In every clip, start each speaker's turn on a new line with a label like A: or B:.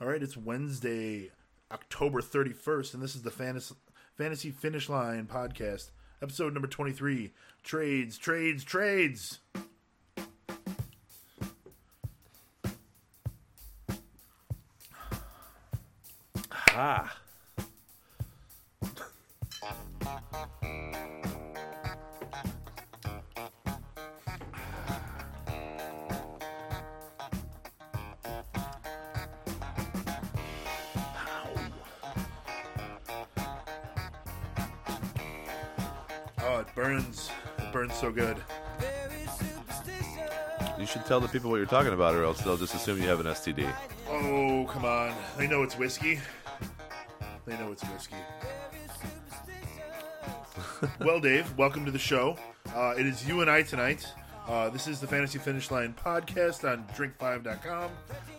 A: All right, it's Wednesday, October 31st, and this is the Fantasy, Fantasy Finish Line podcast, episode number 23 Trades, Trades, Trades.
B: Tell the people what you're talking about, or else they'll just assume you have an STD.
A: Oh, come on. They know it's whiskey. They know it's whiskey. well, Dave, welcome to the show. Uh, it is you and I tonight. Uh, this is the Fantasy Finish Line podcast on drink5.com.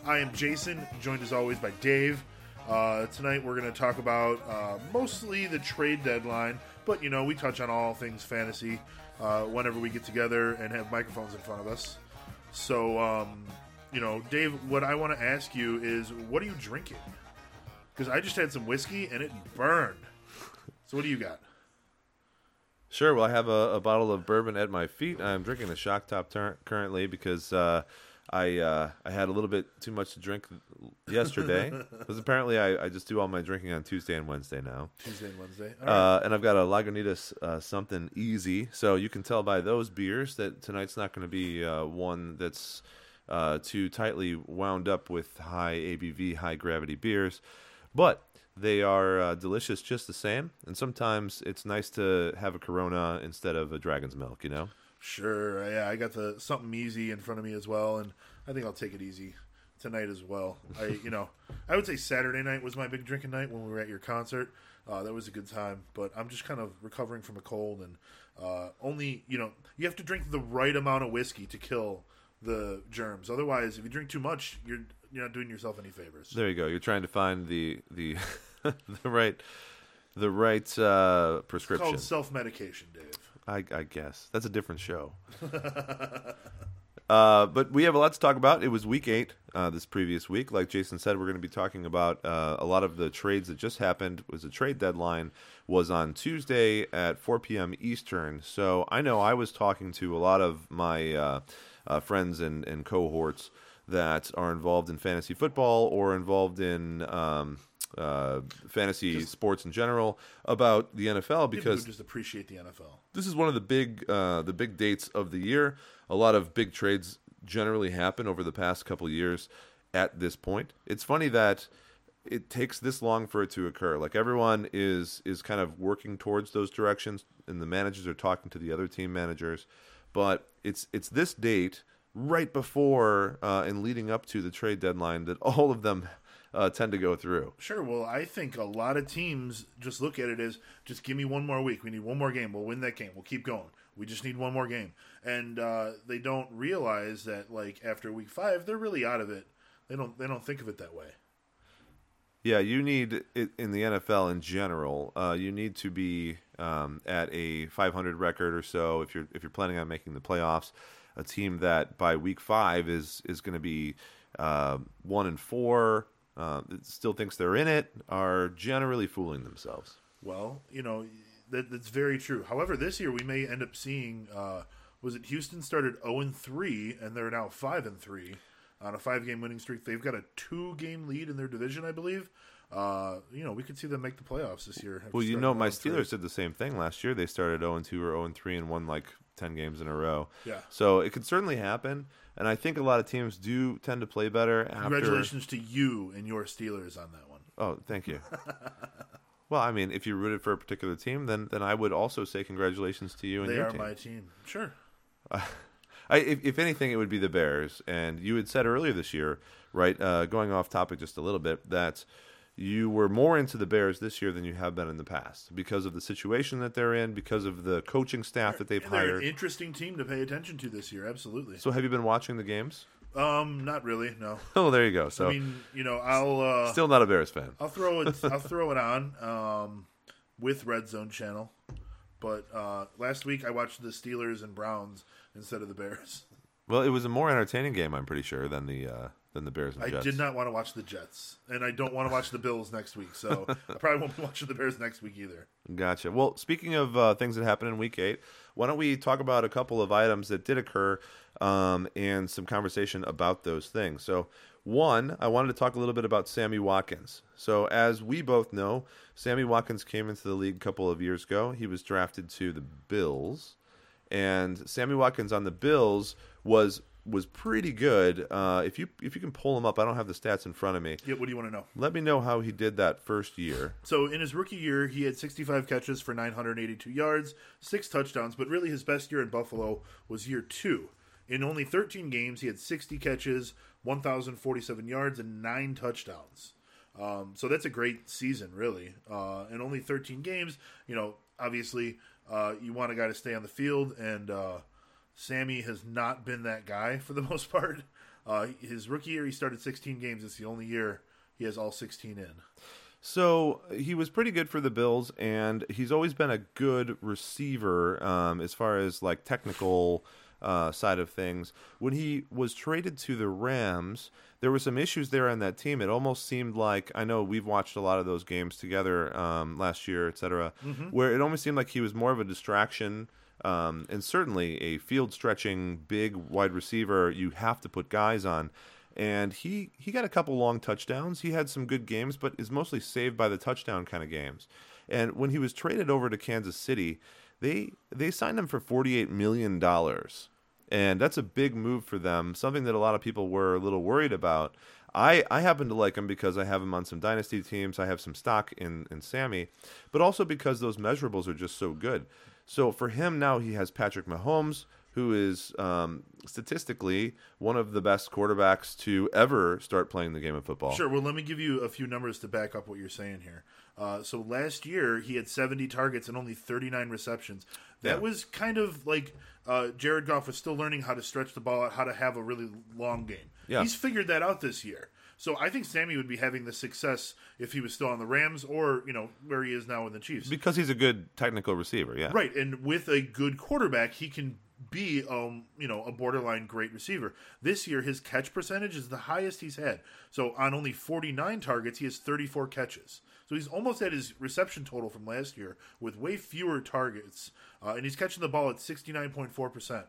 A: I am Jason, joined as always by Dave. Uh, tonight we're going to talk about uh, mostly the trade deadline, but you know, we touch on all things fantasy uh, whenever we get together and have microphones in front of us. So, um, you know, Dave, what I want to ask you is, what are you drinking? Because I just had some whiskey and it burned. So, what do you got?
B: Sure. Well, I have a, a bottle of bourbon at my feet. I'm drinking a Shock Top tur- currently because uh, I uh, I had a little bit too much to drink yesterday. Because apparently I, I just do all my drinking on Tuesday and Wednesday now.
A: Tuesday and Wednesday. All right.
B: Uh, and I've got a Lagunitas uh, something easy, so you can tell by those beers that tonight's not going to be uh, one that's uh, too tightly wound up with high ABV, high gravity beers, but they are uh, delicious just the same. And sometimes it's nice to have a Corona instead of a Dragon's Milk, you know.
A: Sure. Yeah, I got the something easy in front of me as well, and I think I'll take it easy tonight as well. I, you know, I would say Saturday night was my big drinking night when we were at your concert. Uh, that was a good time, but I'm just kind of recovering from a cold, and uh, only you know you have to drink the right amount of whiskey to kill the germs. Otherwise, if you drink too much, you're you're not doing yourself any favors.
B: There you go. You're trying to find the the the right the right uh,
A: It's
B: prescription.
A: called self medication, Dave.
B: I, I guess that's a different show. uh, but we have a lot to talk about. It was week eight uh, this previous week. Like Jason said, we're going to be talking about uh, a lot of the trades that just happened. It was a trade deadline was on Tuesday at 4 p.m. Eastern. So I know I was talking to a lot of my uh, uh, friends and, and cohorts that are involved in fantasy football or involved in um, uh, fantasy sports in general about the NFL because
A: just appreciate the NFL.
B: this is one of the big uh, the big dates of the year. A lot of big trades generally happen over the past couple years at this point. It's funny that it takes this long for it to occur. Like everyone is is kind of working towards those directions, and the managers are talking to the other team managers. But it's it's this date right before uh, and leading up to the trade deadline that all of them uh, tend to go through.
A: Sure. Well, I think a lot of teams just look at it as just give me one more week. We need one more game. We'll win that game. We'll keep going. We just need one more game. And uh, they don't realize that like after week five, they're really out of it. They don't. They don't think of it that way.
B: Yeah, you need in the NFL in general. Uh, you need to be um, at a 500 record or so if you're if you're planning on making the playoffs. A team that by week five is is going to be uh, one and four, uh, that still thinks they're in it, are generally fooling themselves.
A: Well, you know that, that's very true. However, this year we may end up seeing. Uh, was it Houston started zero and three, and they're now five and three on a five game winning streak. They've got a two game lead in their division, I believe. Uh, you know, we could see them make the playoffs this year.
B: Well, you know, my Steelers did the same thing last year. They started 0 and 2 or 0 and 3 and won like 10 games in a row.
A: Yeah.
B: So it could certainly happen. And I think a lot of teams do tend to play better after.
A: Congratulations to you and your Steelers on that one.
B: Oh, thank you. well, I mean, if you rooted for a particular team, then then I would also say congratulations to you and
A: They
B: your
A: are
B: team.
A: my team. Sure.
B: I, if, if anything, it would be the Bears. And you had said earlier this year, right, uh, going off topic just a little bit, that you were more into the Bears this year than you have been in the past because of the situation that they're in, because of the coaching staff that they've
A: they're an
B: hired.
A: interesting team to pay attention to this year. Absolutely.
B: So, have you been watching the games?
A: Um, not really. No.
B: Oh, there you go. So,
A: I mean, you know, I'll uh,
B: still not a Bears fan.
A: I'll throw it. I'll throw it on um, with Red Zone Channel. But uh, last week I watched the Steelers and Browns instead of the Bears.
B: Well, it was a more entertaining game, I'm pretty sure, than the uh, than the Bears and
A: I
B: Jets.
A: did not want to watch the Jets, and I don't want to watch the Bills next week. So I probably won't be watching the Bears next week either.
B: Gotcha. Well, speaking of uh, things that happened in Week Eight, why don't we talk about a couple of items that did occur um, and some conversation about those things? So, one, I wanted to talk a little bit about Sammy Watkins. So, as we both know, Sammy Watkins came into the league a couple of years ago. He was drafted to the Bills, and Sammy Watkins on the Bills was was pretty good. Uh, if you if you can pull him up, I don't have the stats in front of me.
A: Yeah, what do you want to know?
B: Let me know how he did that first year.
A: So in his rookie year, he had 65 catches for 982 yards, six touchdowns, but really his best year in Buffalo was year two. In only 13 games, he had 60 catches, 1,047 yards, and nine touchdowns. Um, so that's a great season, really. Uh, in only 13 games, you know, obviously uh, you want a guy to stay on the field, and uh, Sammy has not been that guy for the most part. Uh, his rookie year, he started 16 games. It's the only year he has all 16 in.
B: So he was pretty good for the Bills, and he's always been a good receiver um, as far as like technical uh, side of things. When he was traded to the Rams, there were some issues there on that team. It almost seemed like I know we've watched a lot of those games together um, last year, et cetera, where it almost seemed like he was more of a distraction. Um, and certainly a field stretching big wide receiver, you have to put guys on and he he got a couple long touchdowns. He had some good games, but is mostly saved by the touchdown kind of games. And when he was traded over to Kansas City, they they signed him for forty eight million dollars, and that's a big move for them. Something that a lot of people were a little worried about. I, I happen to like him because I have him on some dynasty teams. I have some stock in, in Sammy, but also because those measurables are just so good. So for him now, he has Patrick Mahomes, who is um, statistically one of the best quarterbacks to ever start playing the game of football.
A: Sure. Well, let me give you a few numbers to back up what you're saying here. Uh, so last year he had 70 targets and only 39 receptions. That
B: Yeah.
A: was kind of like uh, Jared Goff was still learning how to stretch the ball out, how to have a really long game.
B: Yeah.
A: He's figured that out this year. So I think Sammy would be having the success if he was still on the Rams or you know where he is now in the Chiefs.
B: Because he's a good technical receiver, yeah.
A: Right, and with a good quarterback, he can be um you know a borderline great receiver. This year, his catch percentage is the highest he's had. So on only 49 targets, he has 34 catches. So he's almost at his reception total from last year with way fewer targets, uh, and he's catching the ball at 69.4 percent,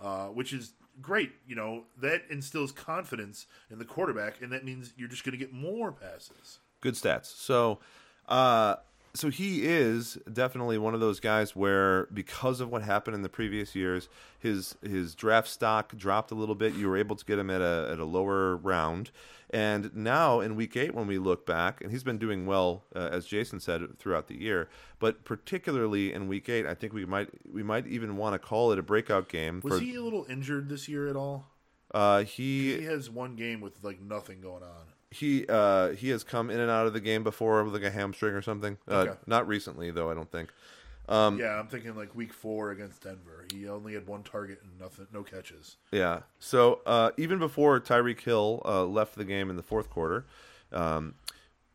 A: uh, which is great. You know that instills confidence in the quarterback, and that means you're just going to get more passes.
B: good stats. So, uh, so he is definitely one of those guys where because of what happened in the previous years, his his draft stock dropped a little bit. You were able to get him at a at a lower round, and now in week eight, when we look back, and he's been doing well uh, as Jason said throughout the year, but particularly in week eight, I think we might we might even want to call it a breakout game.
A: Was
B: for,
A: he a little injured this year at all?
B: Uh, he
A: He has one game with like nothing going on.
B: He uh he has come in and out of the game before with like a hamstring or something. Uh,
A: Okay.
B: Not recently though, I don't think. Um,
A: yeah, I'm thinking like week four against Denver. He only had one target and nothing, no catches.
B: Yeah. So uh, even before Tyreek Hill uh, left the game in the fourth quarter, um,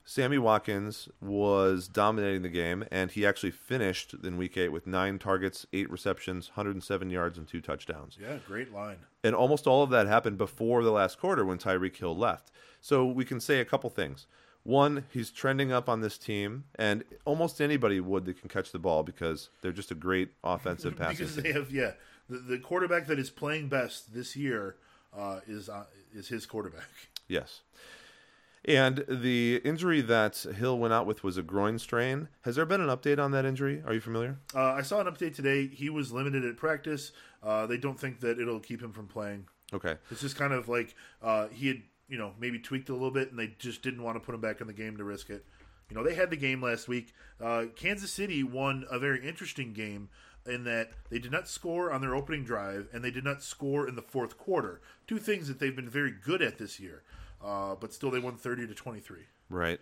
B: Sammy Watkins was dominating the game, and he actually finished in Week Eight with nine targets, eight receptions, 107 yards, and two touchdowns.
A: Yeah, great line.
B: And almost all of that happened before the last quarter when Tyreek Hill left. So we can say a couple things. One, he's trending up on this team, and almost anybody would that can catch the ball because they're just a great offensive passing
A: because they have yeah the, the quarterback that is playing best this year uh, is uh, is his quarterback.
B: Yes. And the injury that Hill went out with was a groin strain. Has there been an update on that injury? Are you familiar?
A: Uh, I saw an update today. He was limited at practice. Uh, they don't think that it'll keep him from playing.
B: Okay.
A: It's just kind of like uh, he had you know maybe tweaked a little bit, and they just didn't want to put him back in the game to risk it. You know they had the game last week. Uh, Kansas City won a very interesting game in that they did not score on their opening drive, and they did not score in the fourth quarter. Two things that they've been very good at this year. Uh, but still, they won thirty to twenty-three.
B: Right.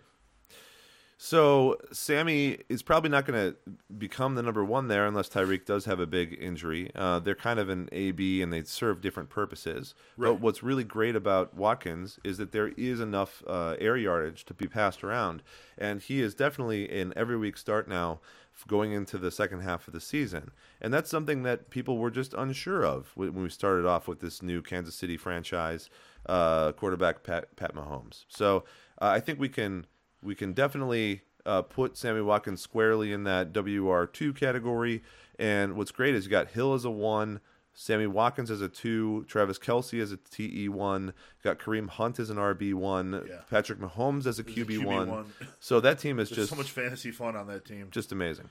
B: So Sammy is probably not going to become the number one there unless Tyreek does have a big injury. Uh, they're kind of an A B and they serve different purposes.
A: Right.
B: But what's really great about Watkins is that there is enough uh, air yardage to be passed around, and he is definitely an every week start now going into the second half of the season. And that's something that people were just unsure of when when we started off with this new Kansas City franchise uh, quarterback Pat Pat Mahomes. So uh, I think we can we can definitely uh, put Sammy Watkins squarely in that WR2 category. And what's great is you got Hill as a one, Sammy Watkins as a two, Travis Kelce as a TE1, got Kareem Hunt as an RB1,
A: Yeah.
B: Patrick Mahomes as a QB1.
A: QB1.
B: So that team is
A: There's
B: just
A: so much fantasy fun on that team.
B: just amazing.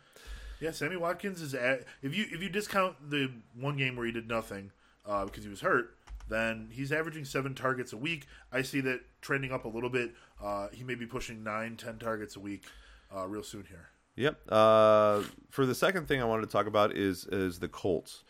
A: Yeah, Sammy Watkins is at if you if you discount the one game where he did nothing uh, because he was hurt, then he's averaging seven targets a week. I see that trending up a little bit. Uh, he may be pushing nine, ten targets a week uh, real soon here.
B: Yep. Uh, for the second thing I wanted to talk about is is the Colts.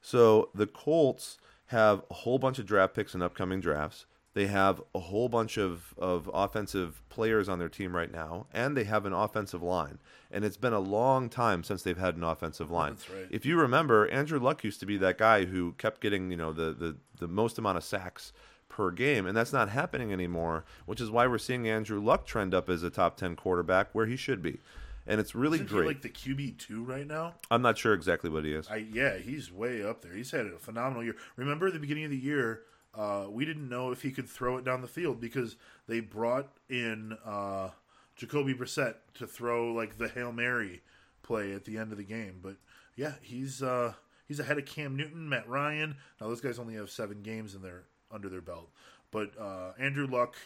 B: So the Colts have a whole bunch of draft picks in upcoming drafts. They have a whole bunch of, of offensive players on their team right now, and they have an offensive line. And it's been a long time since they've had an offensive line.
A: That's right.
B: If you remember, Andrew Luck used to be that guy who kept getting, you know, the, the, the most amount of sacks per game, and that's not happening anymore, which is why we're seeing Andrew Luck trend up as a top 10 quarterback where he should be. And it's really
A: Isn't he
B: great.
A: like the QB two right now?
B: I'm not sure exactly what he is.
A: I yeah, he's way up there. He's had a phenomenal year. Remember the beginning of the year, uh, we didn't know if he could throw it down the field because they brought in uh, Jacoby Brissett to throw like the hail mary play at the end of the game. But yeah, he's uh, he's ahead of Cam Newton, Matt Ryan. Now those guys only have seven games in their under their belt, but uh, Andrew Luck.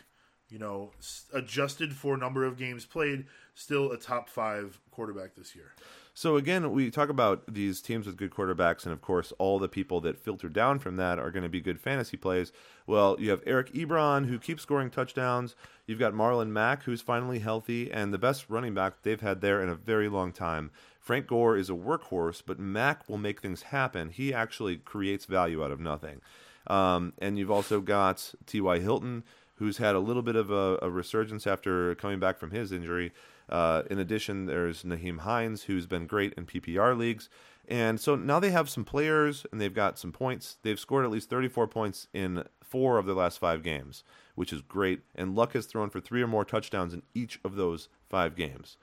A: You know, adjusted for number of games played, still a top five quarterback this year.
B: So again, we talk about these teams with good quarterbacks, and of course, all the people that filter down from that are going to be good fantasy plays. Well, you have Eric Ebron who keeps scoring touchdowns. You've got Marlon Mack who's finally healthy, and the best running back they've had there in a very long time. Frank Gore is a workhorse, but Mack will make things happen. He actually creates value out of nothing. Um, and you've also got T.Y. Hilton, who's had a little bit of a, a resurgence after coming back from his injury. Uh, in addition, there's Nyheim Hines, who's been great in PPR leagues. And so now they have some players and they've got some points. They've scored at least 34 points in four of their last five games, which is great. And Luck has thrown for three or more touchdowns in each of those five games.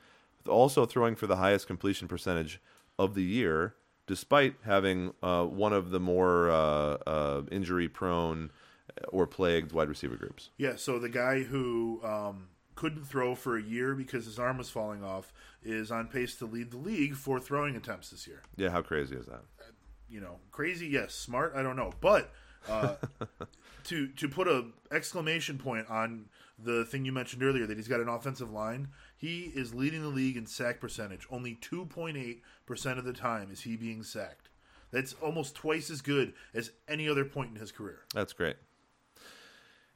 B: Also throwing for the highest completion percentage of the year, despite having uh, one of the more uh, uh, injury prone or plagued wide receiver groups.
A: Yeah, so the guy who um, couldn't throw for a year because his arm was falling off is on pace to lead the league for throwing attempts this year.
B: Yeah, how crazy is that?
A: You know, crazy, yes, smart, I don't know, but uh, to to put a exclamation point on the thing you mentioned earlier that he's got an offensive line, he is leading the league in sack percentage. Only two point eight percent of the time is he being sacked. That's almost twice as good as any other point in his career.
B: That's great.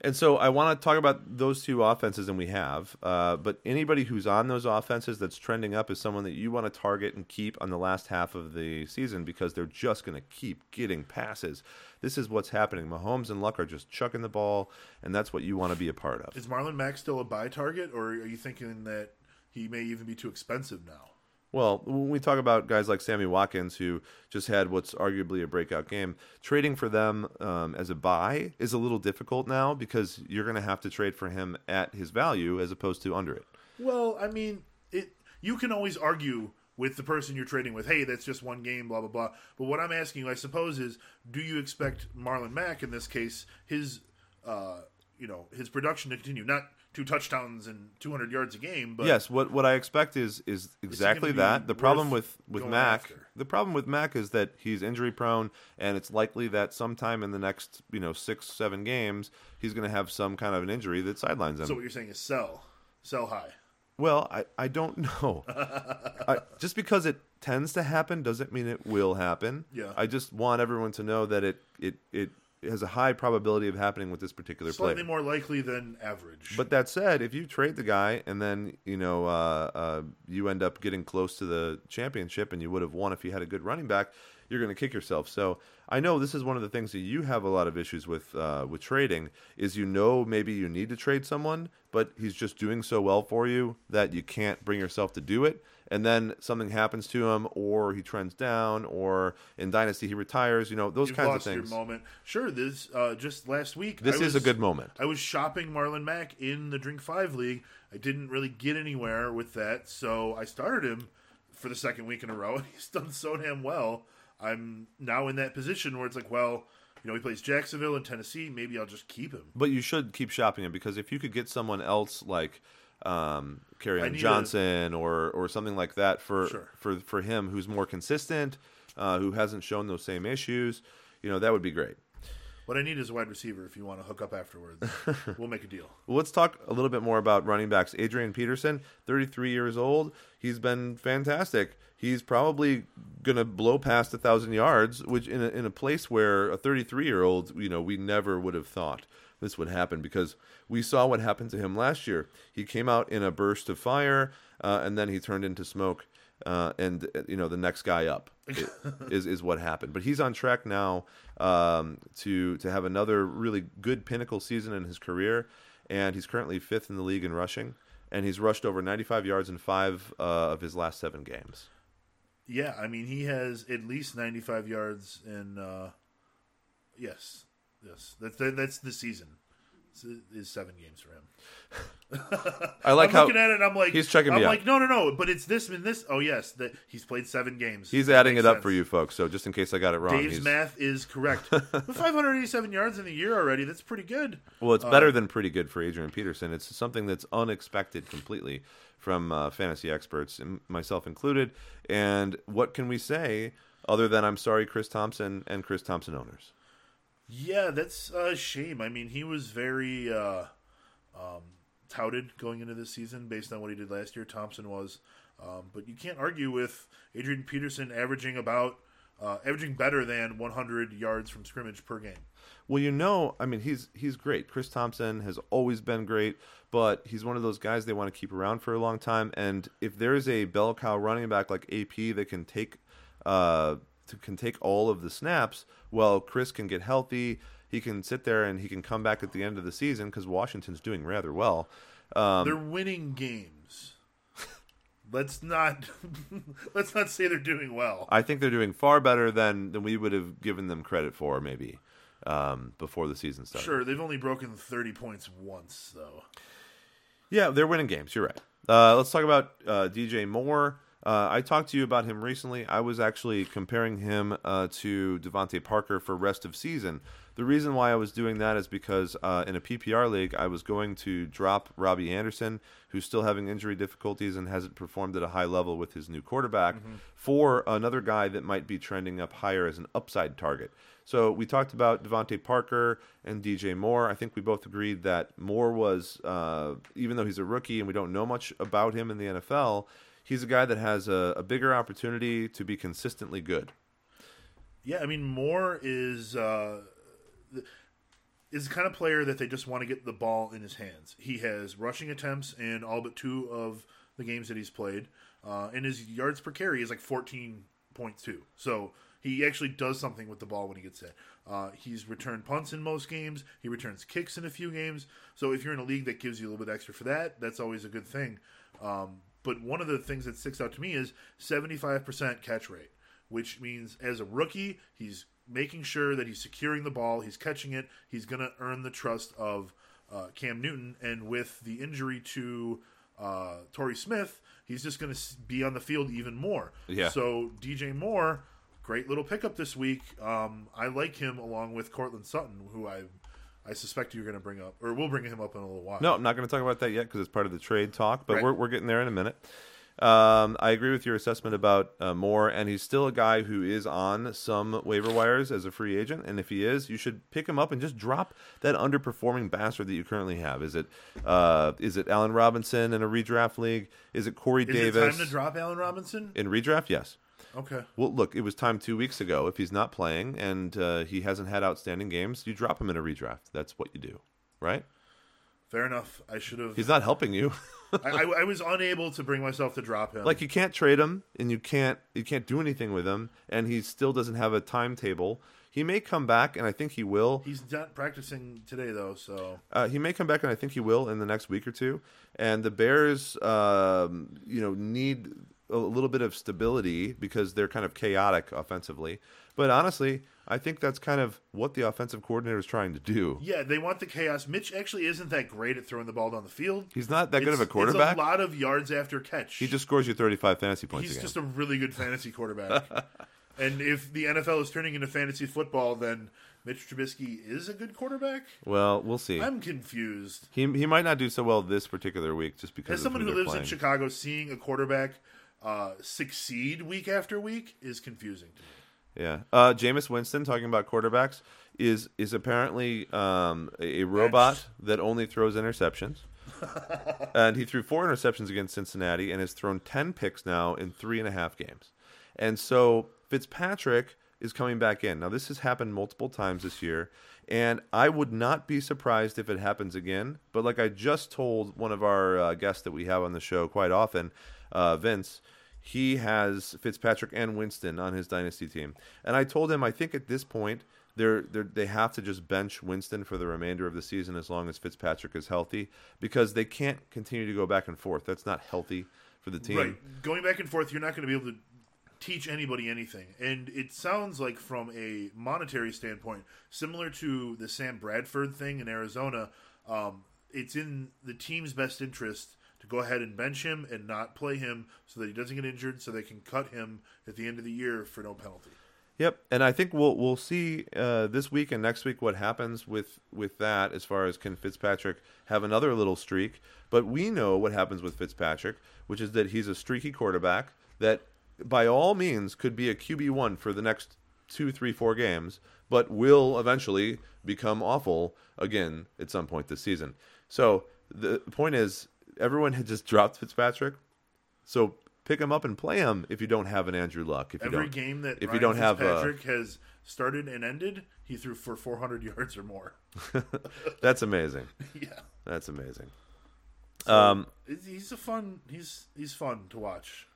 B: And so I want to talk about those two offenses, and we have. Uh, but anybody who's on those offenses that's trending up is someone that you want to target and keep on the last half of the season because they're just going to keep getting passes. This is what's happening. Mahomes and Luck are just chucking the ball, and that's what you want to be a part of.
A: Is Marlon Mack still a buy target, or are you thinking that he may even be too expensive now?
B: Well, when we talk about guys like Sammy Watkins, who just had what's arguably a breakout game, trading for them um, as a buy is a little difficult now because you're going to have to trade for him at his value as opposed to under it.
A: Well, I mean, it. You can always argue with the person you're trading with. Hey, that's just one game, blah blah blah. But what I'm asking you, I suppose, is do you expect Marlon Mack in this case his, uh, you know, his production to continue? Not two touchdowns and 200 yards a game, but
B: yes, what what I expect is is exactly that. The problem with with Mack,
A: after?
B: the problem with Mack is that he's injury prone, and it's likely that sometime in the next you know six seven games he's going to have some kind of an injury that sidelines him.
A: So what you're saying is sell, sell high.
B: Well, I, I don't know. I, just because it tends to happen doesn't mean it will happen.
A: Yeah.
B: I just want everyone to know that it it, it has a high probability of happening with this particular
A: Slightly
B: player.
A: more likely than average.
B: But that said, if you trade the guy and then you know uh, uh, you end up getting close to the championship and you would have won if you had a good running back, you're going to kick yourself. So I know this is one of the things that you have a lot of issues with uh, with trading is you know maybe you need to trade someone, but he's just doing so well for you that you can't bring yourself to do it. And then something happens to him, or he trends down, or in Dynasty he retires. You know those
A: You've
B: kinds
A: lost
B: of things.
A: Your moment. Sure. This uh, just last week.
B: This
A: I
B: is a good moment.
A: I was shopping Marlon Mack in the Drink Five League. I didn't really get anywhere with that, so I started him for the second week in a row, and he's done so damn well. I'm now in that position where it's like, well, you know, he plays Jacksonville and Tennessee. Maybe I'll just keep him.
B: But you should keep shopping him because if you could get someone else like um,
A: need
B: Johnson or or something like that for
A: Sure.
B: for for him who's more consistent, uh, who hasn't shown those same issues, you know that would be great.
A: What I need is a wide receiver. If you want to hook up afterwards, we'll make a deal.
B: Well, let's talk a little bit more about running backs. Adrian Peterson, 33 years old. He's been fantastic. He's probably going to blow past a thousand yards, which in a, in a place where a 33 year old, you know, we never would have thought this would happen because we saw what happened to him last year. He came out in a burst of fire, uh, and then he turned into smoke. Uh, and uh, you know the next guy up is is what happened. But he's on track now um, to to have another really good pinnacle season in his career, and he's currently fifth in the league in rushing, and he's rushed over 95 yards in five uh, of his last seven games.
A: Yeah, I mean, he has at least 95 yards in. Uh, yes, yes, that's that, that's the season. It's seven games for him.
B: I like
A: I'm
B: how
A: looking at it. I'm like,
B: he's checking me
A: I'm
B: out.
A: like, no, no, no. But it's this and this. Oh yes, that he's played seven games.
B: he's adding it up
A: sense.
B: for you folks. So just in case I got it wrong,
A: Dave's
B: he's,
A: math is correct. 587 yards in the year already, that's pretty good.
B: well, it's better than pretty good for Adrian Peterson. It's something that's unexpected completely from uh, fantasy experts, myself included. And what can we say other than I'm sorry, Chris Thompson and Chris Thompson owners?
A: Yeah, that's a shame. I mean, he was very uh, um, touted going into this season based on what he did last year. Thompson was, um, but you can't argue with Adrian Peterson averaging about uh, averaging better than 100 yards from scrimmage per game.
B: Well, you know, I mean, he's he's great. Chris Thompson has always been great, but he's one of those guys they want to keep around for a long time. And if there's a bell cow running back like AP that can take uh to, can take all of the snaps, well, Chris can get healthy. He can sit there and he can come back at the end of the season because Washington's doing rather well. Um,
A: They're winning games. let's not let's not say they're doing well.
B: I think they're doing far better than than we would have given them credit for, maybe um, before the season started.
A: Sure, they've only broken 30 points once though.
B: Yeah, they're winning games. You're right. Uh, let's talk about uh, DJ Moore. Uh, I talked to you about him recently. I was actually comparing him uh, to DeVante Parker for rest of season. The reason why I was doing that is because uh, in a PPR league, I was going to drop Robbie Anderson, who's still having injury difficulties and hasn't performed at a high level with his new quarterback, for another guy that might be trending up higher as an upside target. So we talked about DeVante Parker and DJ Moore. I think we both agreed that Moore was, uh, even though he's a rookie and we don't know much about him in the NFL, he's a guy that has a, a bigger opportunity to be consistently good.
A: Yeah, I mean Moore is uh, is the kind of player that they just want to get the ball in his hands. He has rushing attempts in all but two of the games that he's played, uh, and his yards per carry is like fourteen point two. So he actually does something with the ball when he gets it. Uh, he's returned punts in most games. He returns kicks in a few games. So if you're in a league that gives you a little bit extra for that, that's always a good thing. Um, but one of the things that sticks out to me is 75% catch rate, which means as a rookie, he's making sure that he's securing the ball, he's catching it, he's going to earn the trust of uh, Cam Newton. And with the injury to uh, Torrey Smith, he's just going to be on the field even more.
B: Yeah.
A: So DJ Moore, great little pickup this week. Um, I like him along with Courtland Sutton, who I I suspect you're going to bring up, or we'll bring him up in a little while.
B: No, I'm not going to talk about that yet because it's part of the trade talk, but
A: Right.
B: we're, we're getting there in a minute. Um, I agree with your assessment about uh, Moore, and he's still a guy who is on some waiver wires as a free agent. And if he is, you should pick him up and just drop that underperforming bastard that you currently have. Is it uh, is it Allen Robinson in a redraft league? Is it Corey
A: Is
B: Davis
A: it time to drop Allen Robinson?
B: in redraft? Yes.
A: Okay.
B: Well, look, it was time two weeks ago. If he's not playing and uh, he hasn't had outstanding games, you drop him in a redraft. That's what you do, right?
A: Fair enough. I should have.
B: He's not helping you.
A: I, I, I was unable to bring myself to drop him.
B: like you can't trade him and you can't you can't do anything with him and he still doesn't have a timetable. He may come back and I think he will.
A: he's not practicing today though, so
B: Uh, he may come back, and I think he will in the next week or two. And the Bears, um, you know, need a little bit of stability because they're kind of chaotic offensively. But honestly, I think that's kind of what the offensive coordinator is trying to do.
A: yeah, they want the chaos. Mitch actually isn't that great at throwing the ball down the field.
B: He's not that good of a quarterback.
A: It's a lot of yards after catch.
B: he just scores you 35 fantasy points
A: he's
B: again.
A: just a really good fantasy quarterback. and if the NFL is turning into fantasy football, then Mitch Trubisky is a good quarterback.
B: well, we'll see.
A: I'm confused.
B: He he might not do so well this particular week just because
A: As someone
B: who
A: lives in. Chicago, seeing a quarterback uh, succeed week after week is confusing to me.
B: Yeah. Uh, Jameis Winston, talking about quarterbacks, is is apparently um, a, robot that only throws interceptions. and he threw four interceptions against Cincinnati and has thrown 10 picks now in three and a half games. And so Fitzpatrick is coming back in. Now, this has happened multiple times this year, and I would not be surprised if it happens again. But like I just told one of our uh, guests that we have on the show quite often, uh, Vince, he has Fitzpatrick and Winston on his dynasty team. And I told him I think at this point they're, they're they have to just bench Winston for the remainder of the season as long as Fitzpatrick is healthy because they can't continue to go back and forth. That's not healthy for the team.
A: Right. Going back and forth, you're not going to be able to teach anybody anything. And it sounds like, from a monetary standpoint, similar to the Sam Bradford thing in Arizona, um, it's in the team's best interest to go ahead and bench him and not play him so that he doesn't get injured so they can cut him at the end of the year for no penalty.
B: Yep, and I think we'll we'll see uh, this week and next week what happens with with that as far as can Fitzpatrick have another little streak. But we know what happens with Fitzpatrick, which is that he's a streaky quarterback that by all means could be a QB one for the next two, three, four games, but will eventually become awful again at some point this season. So the point is, everyone had just dropped Fitzpatrick, so pick him up and play him if you don't have an Andrew Luck. If you
A: Every
B: don't,
A: game that
B: if
A: Ryan
B: you don't have
A: Fitzpatrick has started and ended, he threw for 400 yards or more.
B: That's amazing.
A: yeah.
B: That's amazing.
A: So,
B: Um,
A: he's a fun. He's he's fun to watch.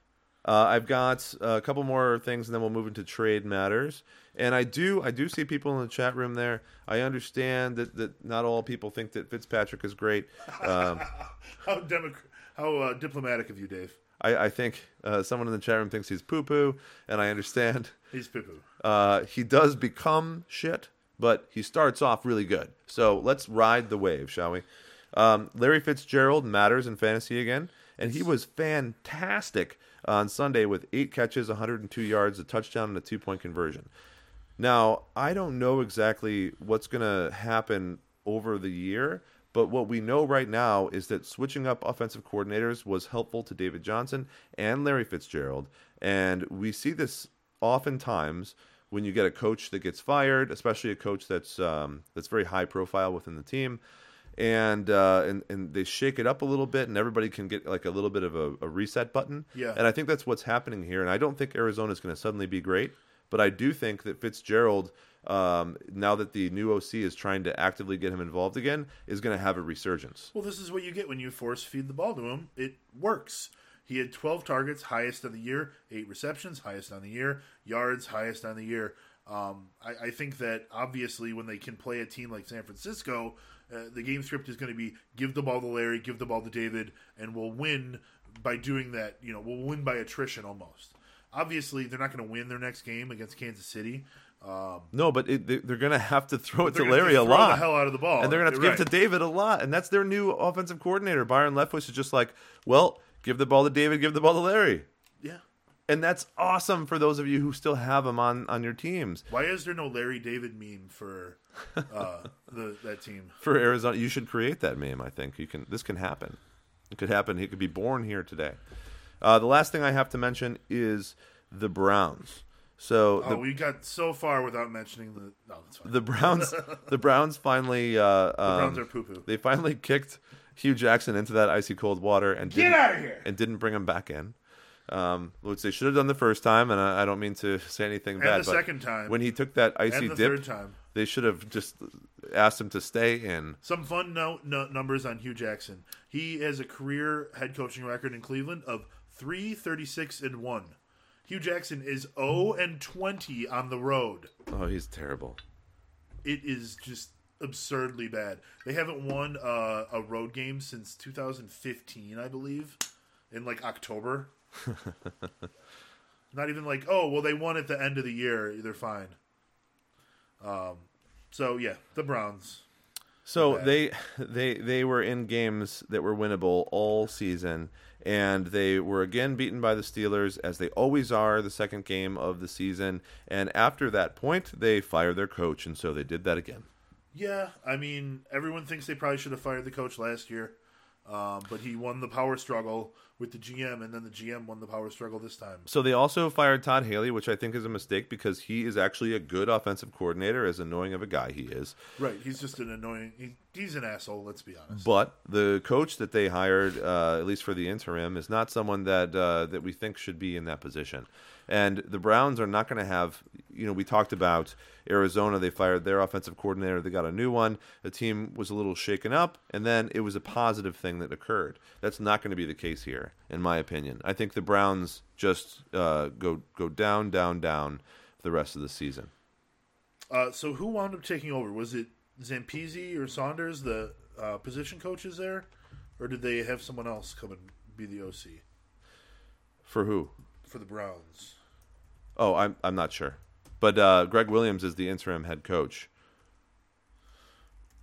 B: Uh, I've got a couple more things, and then we'll move into trade matters. And I do, I do see people in the chat room there. I understand that, that not all people think that Fitzpatrick is great. Um,
A: How democ- how uh, diplomatic of you, Dave.
B: I, I think uh, someone in the chat room thinks he's poo poo, and I understand.
A: He's poo poo.
B: Uh, he does become shit, but he starts off really good. So let's ride the wave, shall we? Um, Larry Fitzgerald matters in fantasy again, and he was fantastic on Sunday with eight catches, 102 yards, a touchdown, and a two point conversion. Now, I don't know exactly what's going to happen over the year, but what we know right now is that switching up offensive coordinators was helpful to David Johnson and Larry Fitzgerald. And we see this oftentimes when you get a coach that gets fired, especially a coach that's um, that's very high profile within the team, and uh, and and they shake it up a little bit, and everybody can get like a little bit of a, a reset button.
A: Yeah.
B: And I think that's what's happening here. And I don't think Arizona is going to suddenly be great, but I do think that Fitzgerald, um, now that the new OC is trying to actively get him involved again, is going to have a resurgence.
A: Well, this is what you get when you force feed the ball to him. It works. He had 12 targets, highest of the year, eight receptions, highest on the year, yards, highest on the year. Um, I, I think that obviously when they can play a team like San Francisco, uh, the game script is going to be give the ball to Larry, give the ball to David, and we'll win by doing that. You know, we'll win by attrition almost. Obviously, they're not going to win their next game against Kansas City. Um,
B: No, but it, they, they're going to have to throw it to Larry a lot.
A: the hell out of the ball,
B: and they're going to have to
A: You're
B: give it to David a lot. And that's their new offensive coordinator. Byron Leftwich is just like, well, give the ball to David, give the ball to Larry.
A: Yeah.
B: And that's awesome for those of you who still have him on, on your teams.
A: Why is there no Larry David meme for uh, the that team?
B: For Arizona, you should create that meme. I think you can. This can happen. It could happen. He could be born here today. Uh, the last thing I have to mention is the Browns. So
A: Oh,
B: the,
A: we got so far without mentioning the. No,
B: the Browns, the Browns finally, uh,
A: the
B: um,
A: Browns are poo poo.
B: they finally kicked Hue Jackson into that icy cold water and
A: Get out of here!
B: and didn't bring him back in. Um, which they should have done the first time, and I, I don't mean to say anything bad,
A: the
B: but
A: second time.
B: when he took that icy
A: And the
B: dip,
A: third time.
B: They should have just asked him to stay in.
A: Some fun no, no, numbers on Hue Jackson. He has a career head coaching record in Cleveland of three thirty six and one. Hue Jackson is zero and twenty on the road.
B: Oh, he's terrible.
A: It is just absurdly bad. They haven't won uh, a road game since 2015, I believe, in like October. Not even like, oh, well, they won at the end of the year. They're fine. Um, so yeah, the Browns.
B: So they they they were in games that were winnable all season, and they were again beaten by the Steelers as they always are the second game of the season. And after that point, they fired their coach, and so they did that again.
A: Yeah, I mean, everyone thinks they probably should have fired the coach last year, um, but he won the power struggle with the GM, and then the GM won the power struggle this time.
B: So they also fired Todd Haley, which I think is a mistake because he is actually a good offensive coordinator, as annoying of a guy he is.
A: Right, he's just an annoying. He, he's an asshole. Let's be honest.
B: But the coach that they hired, uh, at least for the interim, is not someone that uh, that we think should be in that position. And the Browns are not going to have, you know, we talked about Arizona. They fired their offensive coordinator. They got a new one. The team was a little shaken up, and then it was a positive thing that occurred. That's not going to be the case here, in my opinion. I think the Browns just uh, go go down, down, down for the rest of the season.
A: Uh, so who wound up taking over? Was it Zampese or Saunders, the uh, position coaches there, or did they have someone else come and be the OC
B: For who?
A: For the Browns?
B: Oh, I'm I'm not sure. But uh, Gregg Williams is the interim head coach.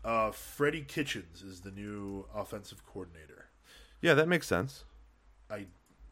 A: Uh, Freddie Kitchens is the new offensive coordinator.
B: Yeah, that makes sense.
A: I,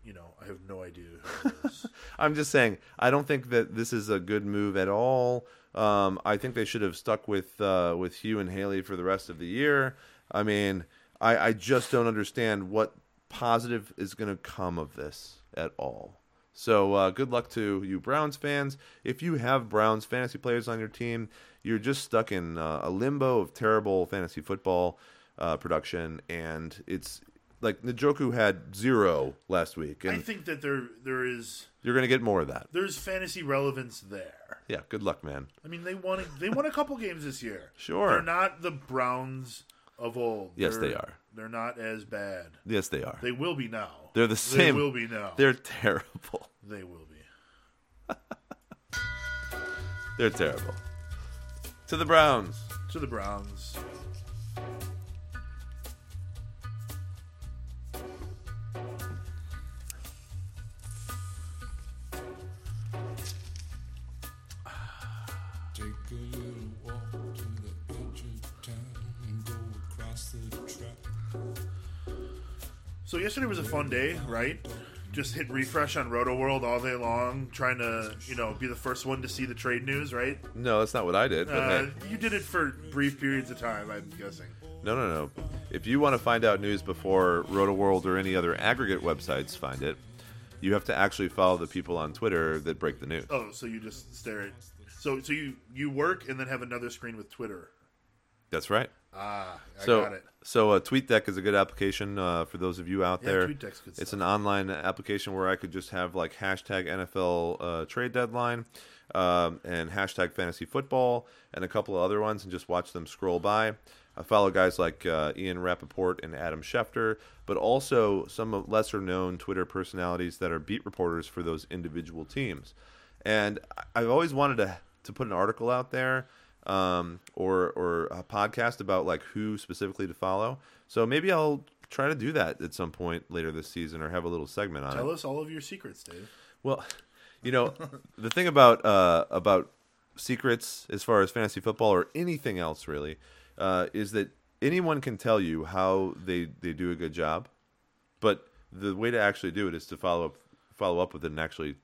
A: you know, I have no idea who.
B: I'm just saying, I don't think that this is a good move at all. Um, I think they should have stuck with uh, with Hue and Haley for the rest of the year. I mean, I, I just don't understand what positive is going to come of this at all. So uh, good luck to you Browns fans. If you have Browns fantasy players on your team, you're just stuck in uh, a limbo of terrible fantasy football uh, production, and it's like Njoku had zero last week,
A: I think that there there is
B: you're going to get more of that.
A: there's fantasy relevance there.
B: Yeah, good luck, man.
A: I mean, they won a, they won a couple games this year.
B: Sure.
A: they're not the Browns of old.
B: Yes,
A: They're-
B: they are.
A: They're not as bad.
B: Yes, they are.
A: They will be now.
B: They're the same.
A: They will be now.
B: They're terrible.
A: They will be.
B: They're terrible. To the Browns.
A: To the Browns. Yesterday was a fun day, right? Just hit refresh on Roto World all day long, trying to you know be the first one to see the trade news, right?
B: No, that's not what I did. But
A: Uh,
B: hey,
A: you did it for brief periods of time, I'm guessing.
B: no, no, no. If you want to find out news before RotoWorld or any other aggregate websites find it, you have to actually follow the people on Twitter that break the news.
A: Oh, so you just stare at. So so you you work and then have another screen with Twitter.
B: That's right.
A: Ah, I
B: so,
A: got it.
B: so uh, TweetDeck is a good application uh, for those of you out
A: Yeah,
B: there.
A: TweetDeck's good
B: It's
A: stuff.
B: an online application where I could just have like hashtag NFL uh, trade deadline um, and hashtag fantasy football and a couple of other ones and just watch them scroll by. I follow guys like uh, Ian Rapoport and Adam Schefter, but also some lesser known Twitter personalities that are beat reporters for those individual teams. And I've always wanted to to put an article out there um, or or a podcast about like who specifically to follow. So maybe I'll try to do that at some point later this season or have a little segment on it.
A: Tell us all of your secrets, Dave.
B: Well, you know, the thing about uh, about secrets as far as fantasy football or anything else really uh, is that anyone can tell you how they they do a good job, but the way to actually do it is to follow up follow up with it and actually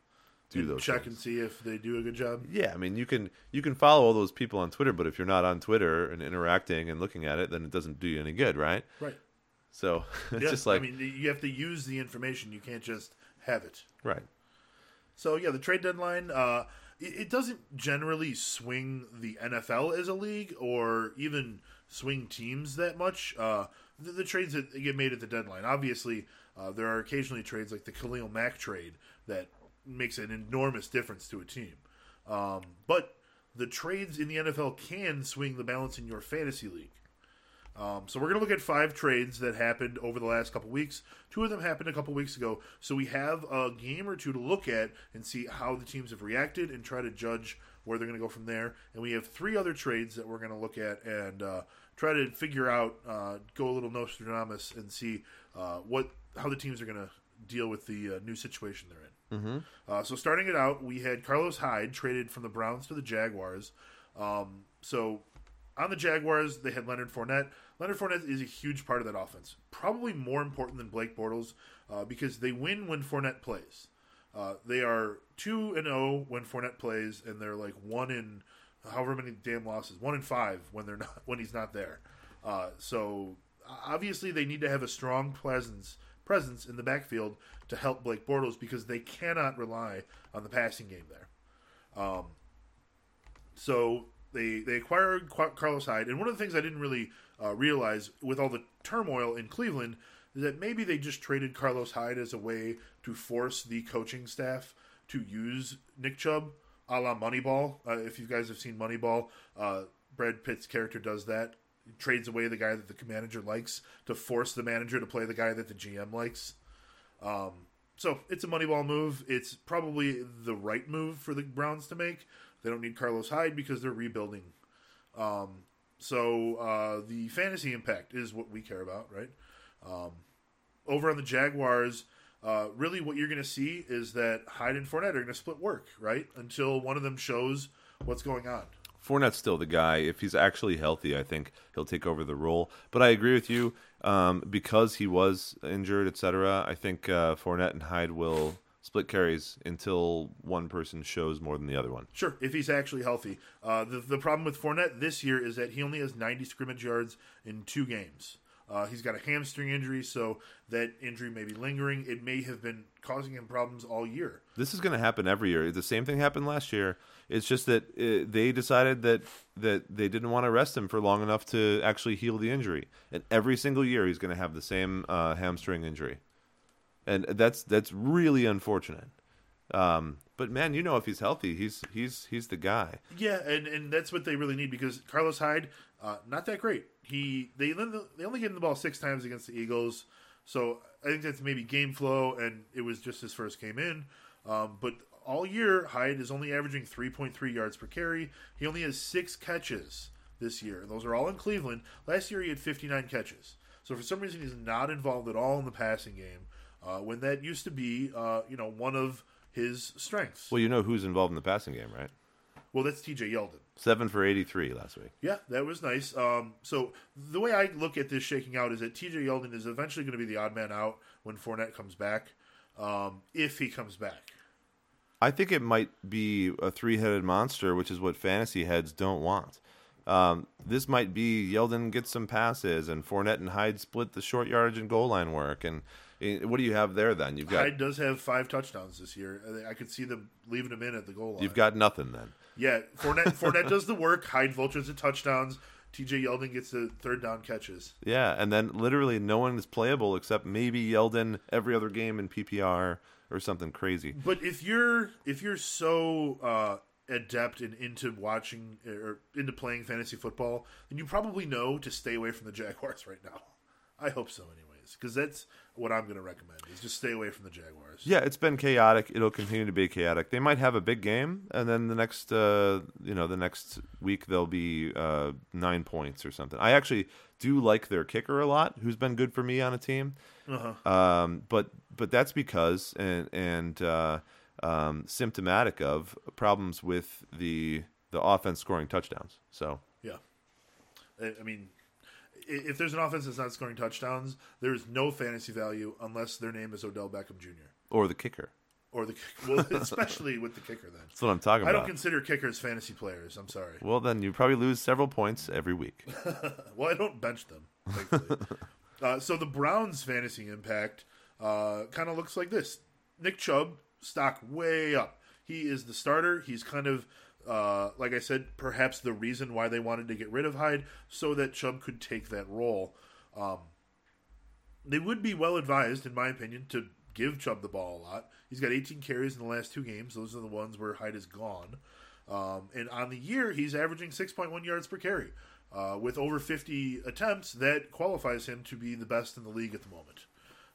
B: do those
A: check
B: things.
A: and see if they do a good job.
B: Yeah, I mean you can you can follow all those people on Twitter, but if you're not on Twitter and interacting and looking at it, then it doesn't do you any good, right?
A: Right.
B: So it's
A: Yeah,
B: just like
A: I mean, you have to use the information. You can't just have it.
B: right.
A: So yeah, the trade deadline. Uh, it, it doesn't generally swing the NFL as a league or even swing teams that much. Uh, the, the trades that get made at the deadline. Obviously, uh, there are occasionally trades like the Khalil Mack trade that makes an enormous difference to a team. Um, but the trades in the NFL can swing the balance in your fantasy league. Um, so we're going to look at five trades that happened over the last couple weeks. Two of them happened a couple weeks ago. So we have a game or two to look at and see how the teams have reacted and try to judge where they're going to go from there. And we have three other trades that we're going to look at and uh, try to figure out, uh, go a little Nostradamus and see uh, what how the teams are going to deal with the uh, new situation they're in. Mm-hmm. Uh, so starting it out, we had Carlos Hyde traded from the Browns to the Jaguars. Um, so on the Jaguars, they had Leonard Fournette. Leonard Fournette is a huge part of that offense, probably more important than Blake Bortles uh, because they win when Fournette plays. Uh, they are two and zero when Fournette plays, and they're like one in however many damn losses, one in five when they're not when he's not there. Uh, so obviously they need to have a strong presence presence in the backfield to help Blake Bortles because they cannot rely on the passing game there. Um, so they they acquired Carlos Hyde, and one of the things I didn't really uh, realize with all the turmoil in Cleveland is that maybe they just traded Carlos Hyde as a way to force the coaching staff to use Nick Chubb a la Moneyball. Uh, if you guys have seen Moneyball, uh, Brad Pitt's character does that. Trades away the guy that the manager likes to force the manager to play the guy that the GM likes. Um, so it's a Moneyball move. It's probably the right move for the Browns to make. They don't need Carlos Hyde because they're rebuilding. Um, so uh, the fantasy impact is what we care about, right? Um, over on the Jaguars, uh, really what you're going to see is that Hyde and Fournette are going to split work, right? Until one of them shows what's going on.
B: Fournette's still the guy. If he's actually healthy, I think he'll take over the role. But I agree with you um, because he was injured, etc. I think uh, Fournette and Hyde will split carries until one person shows more than the other one.
A: Sure, if he's actually healthy. Uh, the, the problem with Fournette this year is that he only has 90 scrimmage yards in two games. Uh, he's got a hamstring injury, so that injury may be lingering. It may have been causing him problems all year.
B: This is going to happen every year. The same thing happened last year. It's just that uh, they decided that that they didn't want to rest him for long enough to actually heal the injury. And every single year, he's going to have the same uh, hamstring injury, and that's that's really unfortunate. Um, but man, you know, if he's healthy, he's he's he's the guy.
A: Yeah, and, and that's what they really need because Carlos Hyde, uh, not that great. He they they only gave him the ball six times against the Eagles, so I think that's maybe game flow, and it was just his first game in. Um, but all year, Hyde is only averaging 3.3 yards per carry. He only has six catches this year, and those are all in Cleveland. Last year, he had 59 catches. So for some reason, he's not involved at all in the passing game. Uh, when that used to be, uh, you know, one of his strengths.
B: Well, you know who's involved in the passing game, right?
A: Well, that's T.J. Yeldon.
B: Seven for eighty-three last week.
A: Yeah, that was nice. Um, so the way I look at this shaking out is that T.J. Yeldon is eventually going to be the odd man out when Fournette comes back, um, if he comes back.
B: I think it might be a three-headed monster, which is what fantasy heads don't want. Um, this might be Yeldon gets some passes, and Fournette and Hyde split the short yardage and goal line work. And eh, what do you have there then? You've got
A: Hyde does have five touchdowns this year. I could see them leaving him in at the goal line.
B: you've got nothing then.
A: Yeah, Fournette, Fournette does the work. Hyde vultures the touchdowns. T.J. Yeldon gets the third down catches.
B: Yeah, and then literally no one is playable except maybe Yeldon every other game in PPR or something crazy.
A: But if you're if you're so uh, adept and into watching or into playing fantasy football, then you probably know to stay away from the Jaguars right now. I hope so, anyways, because that's what I'm going to recommend: is just stay away from the Jaguars.
B: Yeah, it's been chaotic. It'll continue to be chaotic. They might have a big game, and then the next, uh, you know, the next week they'll be uh, nine points or something. I actually do like their kicker a lot, who's been good for me on a team.
A: Uh-huh.
B: Um, but but that's because and and uh, um, symptomatic of problems with the the offense scoring touchdowns. So
A: Yeah, I, I mean, if there's an offense that's not scoring touchdowns, there is no fantasy value unless their name is Odell Beckham Jr.
B: or the kicker.
A: or the well, especially with the kicker. Then
B: That's what I'm talking
A: I
B: about.
A: I don't consider kickers fantasy players. I'm sorry.
B: well, then you probably lose several points every week.
A: Well, I don't bench them. Uh, so the Browns' fantasy impact uh, kind of looks like this: Nick Chubb stock way up. He is the starter. He's kind of uh, like I said, perhaps the reason why they wanted to get rid of Hyde so that Chubb could take that role. Um, they would be well advised, in my opinion, to give Chubb the ball a lot. He's got 18 carries in the last two games. Those are the ones where Hyde is gone. Um, and on the year, he's averaging 6.1 yards per carry. Uh, with over 50 attempts, that qualifies him to be the best in the league at the moment.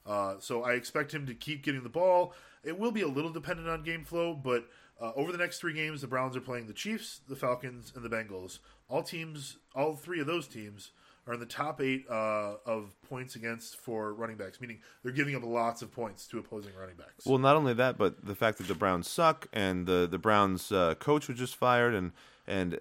A: Uh, so I expect him to keep getting the ball. It will be a little dependent on game flow, but uh, over the next three games, the Browns are playing the Chiefs, the Falcons, and the Bengals. All teams, all three of those teams, are in the top eight uh, of points against for running backs, meaning they're giving up lots of points to opposing running backs.
B: Well, not only that, but the fact that the Browns suck and the the Browns uh, coach was just fired, and and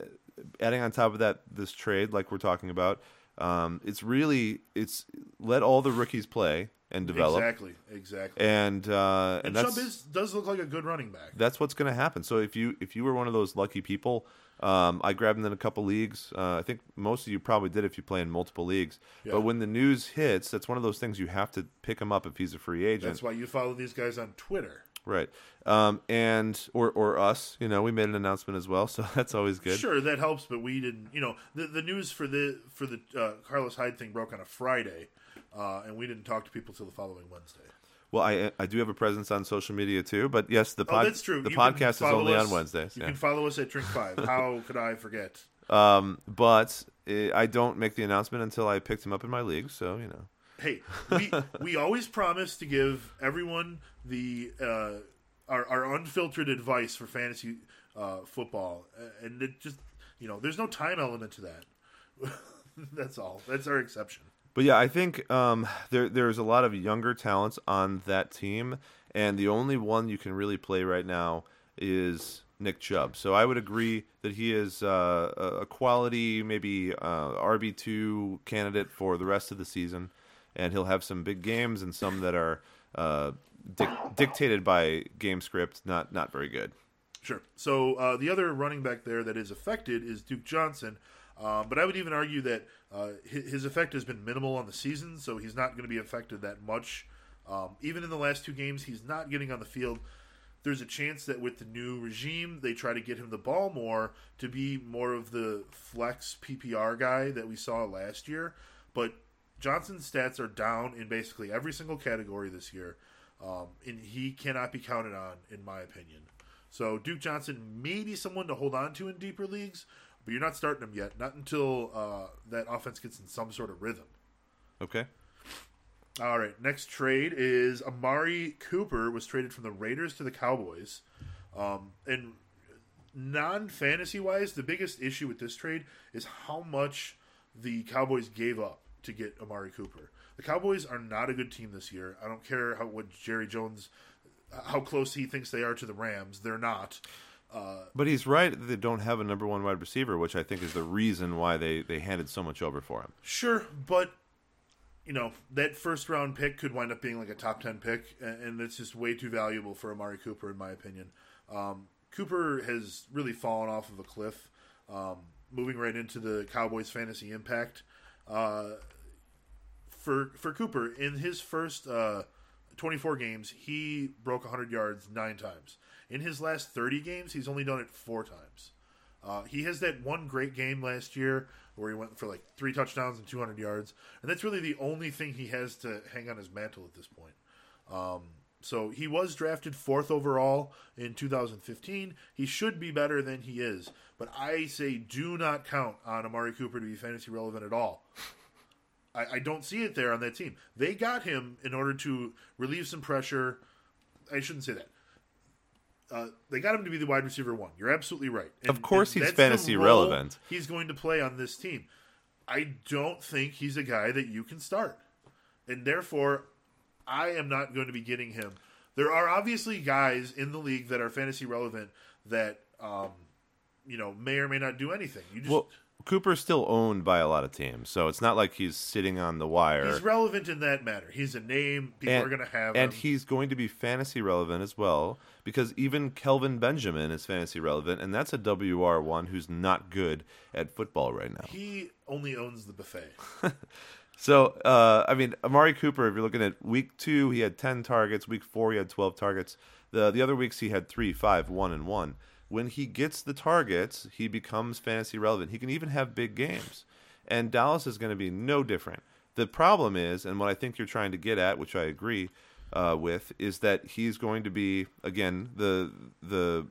B: adding on top of that this trade, like we're talking about, um, it's really it's let all the rookies play and develop,
A: exactly, exactly.
B: and uh,
A: And,
B: and
A: Chubb is, does look like a good running back.
B: that's what's going to happen. So if you if you were one of those lucky people, um, I grabbed him in a couple leagues. Uh, I think most of you probably did if you play in multiple leagues.
A: Yeah.
B: But when the news hits, that's one of those things you have to pick him up if he's a free agent.
A: That's why you follow these guys on Twitter.
B: Right. Um, and or or us, you know, we made an announcement as well, so that's always good.
A: Sure, that helps, but we didn't. You know, the the news for the for the uh, Carlos Hyde thing broke on a Friday, uh, and we didn't talk to people till the following Wednesday.
B: Well, I I do have a presence on social media too, but yes, the
A: Oh,
B: pod,
A: that's true.
B: the
A: You
B: podcast is only
A: us-
B: on Wednesdays.
A: You
B: yeah.
A: can follow us at Drink Five. How could I forget?
B: Um, but uh, I don't make the announcement until I picked him up in my league, so you know.
A: Hey, we we always promise to give everyone the uh, our our unfiltered advice for fantasy uh, football, and it just you know, there's no time element to that. That's all. That's our exception.
B: But yeah, I think um, there there's a lot of younger talents on that team, and the only one you can really play right now is Nick Chubb. So I would agree that he is uh, a a quality, maybe uh, RB two candidate for the rest of the season, and he'll have some big games and some that are uh, dic- dictated by game script, not not very good.
A: Sure. So uh, the other running back there that is affected is Duke Johnson, um, but I would even argue that uh, his, his effect has been minimal on the season, so he's not going to be affected that much. Um, even in the last two games, he's not getting on the field. There's a chance that with the new regime, they try to get him the ball more to be more of the flex PPR guy that we saw last year. But Johnson's stats are down in basically every single category this year, um, and he cannot be counted on, in my opinion. So Duke Johnson may be someone to hold on to in deeper leagues, but you're not starting him yet. Not until uh, that offense gets in some sort of rhythm.
B: Okay.
A: All right, next trade is Amari Cooper was traded from the Raiders to the Cowboys. Um, and non fantasy wise, the biggest issue with this trade is how much the Cowboys gave up to get Amari Cooper. The Cowboys are not a good team this year. I don't care how what Jerry Jones, how close he thinks they are to the Rams. They're not.
B: But he's right that they don't have a number one wide receiver, which I think is the reason why they, they handed so much over for him.
A: Sure, but you know that first round pick could wind up being like a top ten pick, and and it's just way too valuable for Amari Cooper, in my opinion. Um, Cooper has really fallen off of a cliff, um, moving right into the Cowboys' fantasy impact. Uh, for for Cooper, in his first uh, 24 games, he broke 100 yards nine times. In his last 30 games, he's only done it four times. Uh, he has that one great game last year where he went for like three touchdowns and 200 yards, and that's really the only thing he has to hang on his mantle at this point. Um, so he was drafted fourth overall in 2015. He should be better than he is, but I say do not count on Amari Cooper to be fantasy relevant at all. I, I don't see it there on that team. They got him in order to relieve some pressure. I shouldn't say that. Uh, they got him to be the wide receiver one. You're absolutely right. And-
B: Of course he's fantasy relevant.
A: He's going to play on this team. I don't think he's a guy that you can start, and therefore, I am not going to be getting him. There are obviously guys in the league that are fantasy relevant that um, you know may or may not do anything. You just
B: Well, Cooper's still owned by a lot of teams, so it's not like he's sitting on the wire.
A: he's relevant in that matter. He's a name people
B: and,
A: are going to have,
B: and
A: him.
B: he's going to be fantasy relevant as well because even Kelvin Benjamin is fantasy relevant, and that's a WR one who's not good at football right now.
A: he only owns the buffet.
B: So, uh, I mean, Amari Cooper, if you're looking at week two, he had 10 targets. Week four, he had 12 targets. The, the other weeks, he had three, five, one, and one. When he gets the targets, he becomes fantasy relevant. He can even have big games. And Dallas is going to be no different. The problem is, and what I think you're trying to get at, which I agree uh, with, is that he's going to be, again, the, the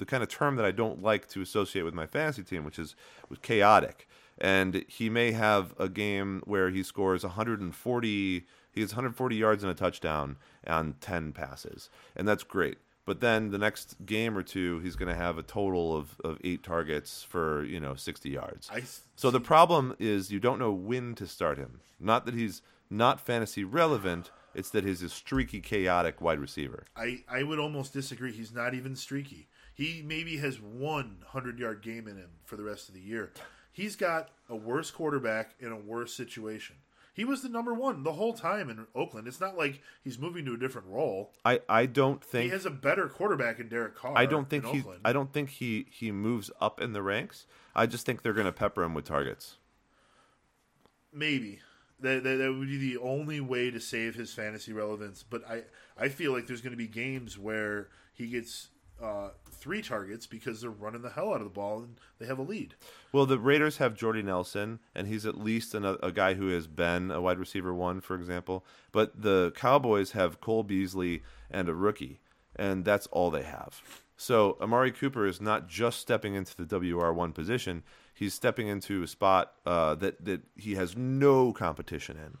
B: the kind of term that I don't like to associate with my fantasy team, which is chaotic. And he may have a game where he scores 140, he has 140 yards and a touchdown on 10 passes, and that's great. But then the next game or two, he's going to have a total of, of eight targets for you know 60 yards.
A: I
B: So the problem is you don't know when to start him. Not that he's not fantasy relevant, it's that he's a streaky, chaotic wide receiver.
A: I, I would almost disagree. He's not even streaky. He maybe has one hundred yard game in him for the rest of the year. He's got a worse quarterback in a worse situation. He was the number one the whole time in Oakland. It's not like he's moving to a different role.
B: I, I don't think He
A: has a better quarterback in Derek Carr.
B: I don't think he
A: Oakland.
B: I don't think he he moves up in the ranks. I just think they're going to pepper him with targets.
A: Maybe that, that that would be the only way to save his fantasy relevance. But I I feel like there's going to be games where he gets uh, three targets because they're running the hell out of the ball and they have a lead.
B: Well, the Raiders have Jordy Nelson, and he's at least an, a guy who has been a wide receiver one, for example. But the Cowboys have Cole Beasley and a rookie, and that's all they have. So Amari Cooper is not just stepping into the WR one position; he's stepping into a spot uh, that that he has no competition in.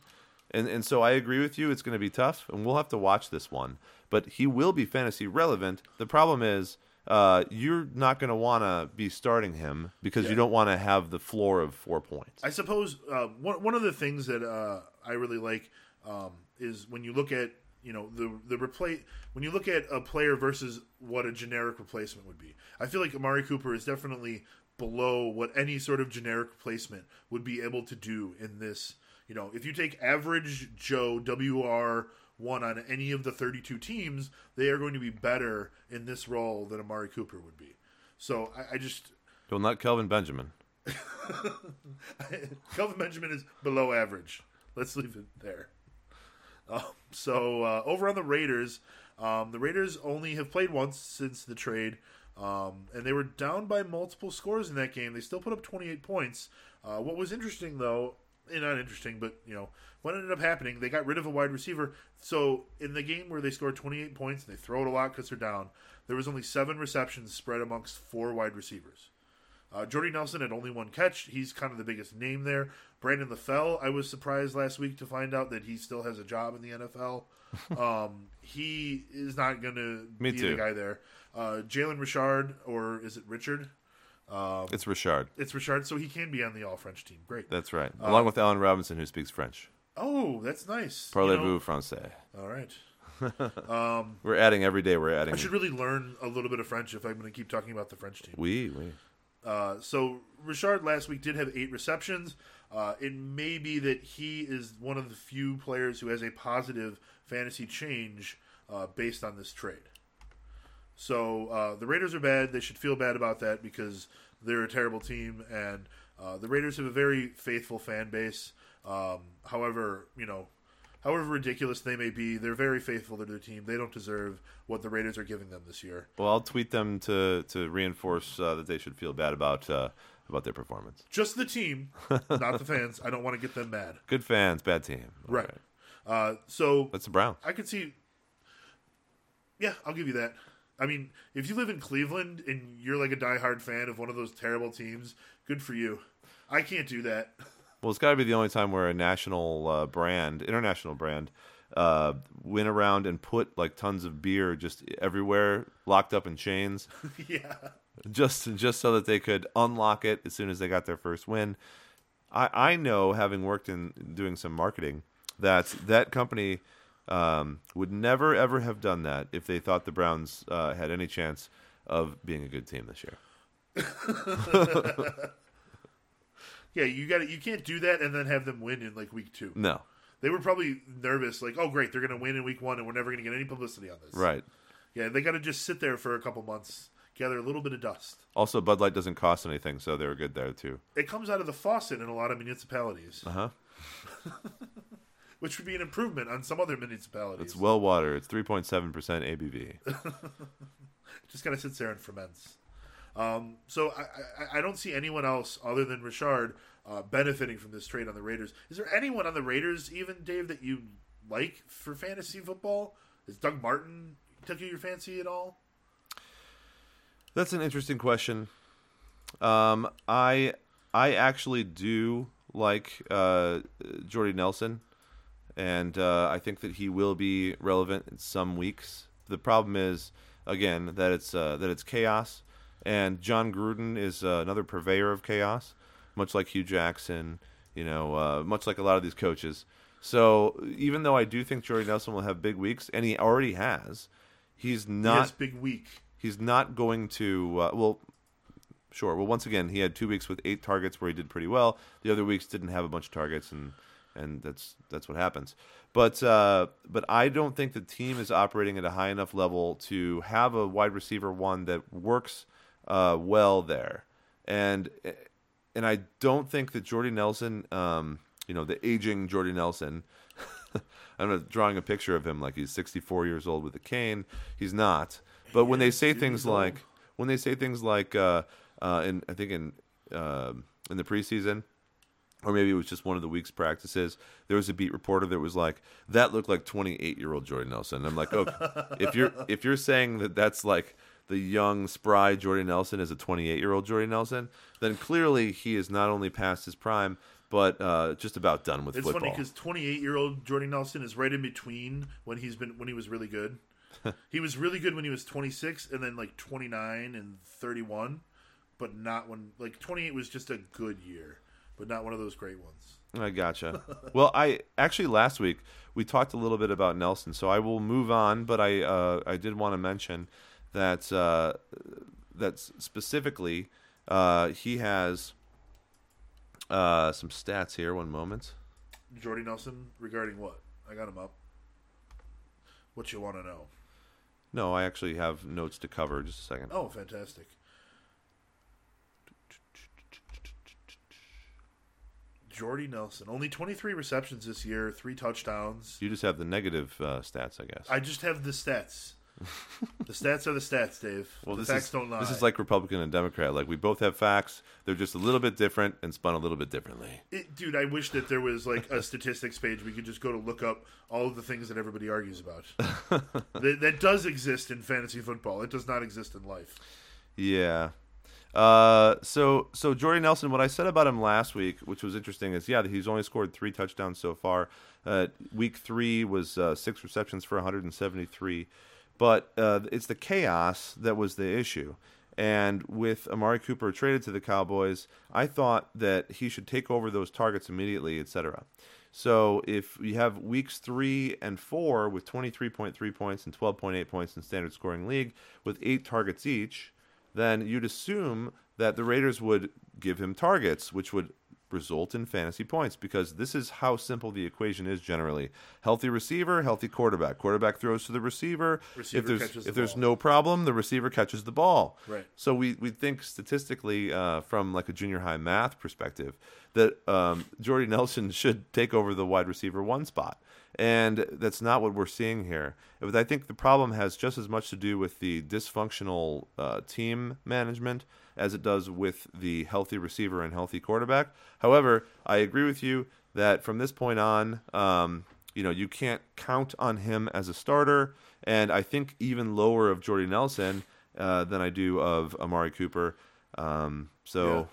B: And and so I agree with you. It's going to be tough, and we'll have to watch this one. But he will be fantasy relevant. The problem is uh, you're not going to want to be starting him because you don't want to have the floor of four points.
A: I suppose uh, one one of the things that uh, I really like um, is when you look at you know the the replace when you look at a player versus what a generic replacement would be. I feel like Amari Cooper is definitely below what any sort of generic replacement would be able to do in this. You know, if you take average Joe WR one on any of the 32 teams, they are going to be better in this role than Amari Cooper would be. So I, I just
B: Well, not Kelvin Benjamin.
A: Kelvin Benjamin is below average. Let's leave it there. Uh, so uh, over on the Raiders, um, the Raiders only have played once since the trade, um, and they were down by multiple scores in that game. They still put up 28 points. Uh, what was interesting, though, not interesting, but you know what ended up happening, they got rid of a wide receiver. So in the game where they scored 28 points, and they throw it a lot because they're down. There was only seven receptions spread amongst four wide receivers. Uh, Jordy Nelson had only one catch. He's kind of the biggest name there. Brandon LaFell, I was surprised last week to find out that he still has a job in the NFL. um, he is not going to be
B: too.
A: the guy there. Uh, Jalen Richard, or is it Richard?
B: It's Richard.
A: It's Richard, so he can be on the All French team. Great.
B: That's right.
A: Uh,
B: Along with Allen Robinson, who speaks French.
A: Oh, that's nice.
B: Parlez-vous
A: know-
B: français?
A: All right.
B: We're adding every day. We're adding.
A: I should really learn a little bit of French if I'm going to keep talking about the French team.
B: We we.
A: Uh, so Richard last week did have eight receptions. Uh, it may be that he is one of the few players who has a positive fantasy change uh, based on this trade. So uh, the Raiders are bad. They should feel bad about that because they're a terrible team, and uh, the Raiders have a very faithful fan base. Um, however, you know, however ridiculous they may be, they're very faithful to their team. They don't deserve what the Raiders are giving them this year.
B: Well, I'll tweet them to to reinforce uh, that they should feel bad about uh, about their performance.
A: Just the team, not the fans. I don't want to get them mad.
B: Good fans, bad team. All
A: Right. Uh, so
B: That's the Browns.
A: I could see. Yeah, I'll give you that. I mean, if you live in Cleveland and you're like a diehard fan of one of those terrible teams, good for you. I can't do that.
B: Well, it's got to be the only time where a national uh, brand, international brand, uh, went around and put like tons of beer just everywhere, locked up in chains,
A: yeah.
B: just just so that they could unlock it as soon as they got their first win. I I know, having worked in doing some marketing, that that company um, would never ever have done that if they thought the Browns uh, had any chance of being a good team this year.
A: Yeah, you got You can't do that and then have them win in like week two.
B: No,
A: They were probably nervous, like, oh great, they're going to win in week one, and we're never going to get any publicity on this.
B: right.
A: Yeah, they got to just sit there for a couple months, gather a little bit of dust.
B: Also, Bud Light doesn't cost anything, so they were good there too.
A: It comes out of the faucet in a lot of municipalities,
B: Uh huh.
A: which would be an improvement on some other municipalities.
B: It's well water. It's three point seven percent ABV.
A: just kind of sits there and ferments. Um, so I, I, I don't see anyone else other than Richard uh, benefiting from this trade on the Raiders. Is there anyone on the Raiders, even Dave, that you like for fantasy football? Is Doug Martin took you your fancy at all?
B: That's an interesting question. Um, I I actually do like uh, Jordy Nelson, and uh, I think that he will be relevant in some weeks. The problem is again that it's uh, that it's chaos, and Jon Gruden is uh, another purveyor of chaos, much like Hue Jackson. You know, uh, much like a lot of these coaches. So even though I do think Jordy Nelson will have big weeks, and he already has, he's not
A: yes, big week.
B: he's not going to uh, well sure well once again he had two weeks with eight targets where he did pretty well the other weeks didn't have a bunch of targets and and that's that's what happens but uh, but i don't think the team is operating at a high enough level to have a wide receiver one that works uh, well there and and i don't think that jordy nelson um, you know the aging jordy nelson I'm drawing a picture of him like he's 64 years old with a cane. He's not. But when they say things like, when they say things like, uh, uh, in I think in uh, in the preseason, or maybe it was just one of the week's practices, there was a beat reporter that was like, "That looked like 28 year old Jordy Nelson." And I'm like, okay, if you're if you're saying that that's like the young spry Jordy Nelson is a 28 year old Jordy Nelson, then clearly he is not only past his prime, but uh, just about done with
A: It's
B: football.
A: funny because 28 year old Jordy Nelson is right in between when he's been when he was really good. he was really good when he was 26, and then like 29 and 31, but not when like 28 was just a good year, but not one of those great ones.
B: I gotcha. well, I actually last week we talked a little bit about Nelson, so I will move on. But I uh, I did want to mention that uh, that specifically uh, he has uh, some stats here. One moment.
A: Jordy Nelson regarding what? I got him up. What you want to know?
B: No, I actually have notes to cover. Just a second.
A: Oh, fantastic. Jordy Nelson, only 23 receptions this year, three touchdowns.
B: You just have the negative uh, stats, I guess.
A: I just have the stats. the stats are the stats, Dave.
B: well,
A: the
B: this
A: facts
B: is
A: don't lie.
B: this is like Republican and Democrat. Like we both have facts. They're just a little bit different and spun a little bit differently.
A: It, dude, I wish that there was like a statistics page we could just go to look up all of the things that everybody argues about. that, that does exist in fantasy football. It does not exist in life.
B: Yeah. Uh, so so Jordy Nelson, what I said about him last week, which was interesting, is yeah, he's only scored three touchdowns so far. Uh, week three was uh, six receptions for 173, but uh, it's the chaos that was the issue. And with Amari Cooper traded to the Cowboys, I thought that he should take over those targets immediately, etc. So if you have weeks three and four with 23.3 points and 12.8 points in standard scoring league with eight targets each, then you'd assume that the Raiders would give him targets, which would result in fantasy points because this is how simple the equation is generally. Healthy receiver, healthy quarterback. Quarterback throws to the receiver.
A: Receiver
B: if there's
A: catches the
B: if there's
A: ball.
B: no problem, the receiver catches the ball.
A: Right.
B: So we we think statistically uh, from like a junior high math perspective that um, Jordy Nelson should take over the wide receiver one spot. And that's not what we're seeing here. But I think the problem has just as much to do with the dysfunctional uh, team management as it does with the healthy receiver and healthy quarterback. However, I agree with you that from this point on, um, you know, you can't count on him as a starter. And I think even lower of Jordy Nelson uh, than I do of Amari Cooper. Um, so.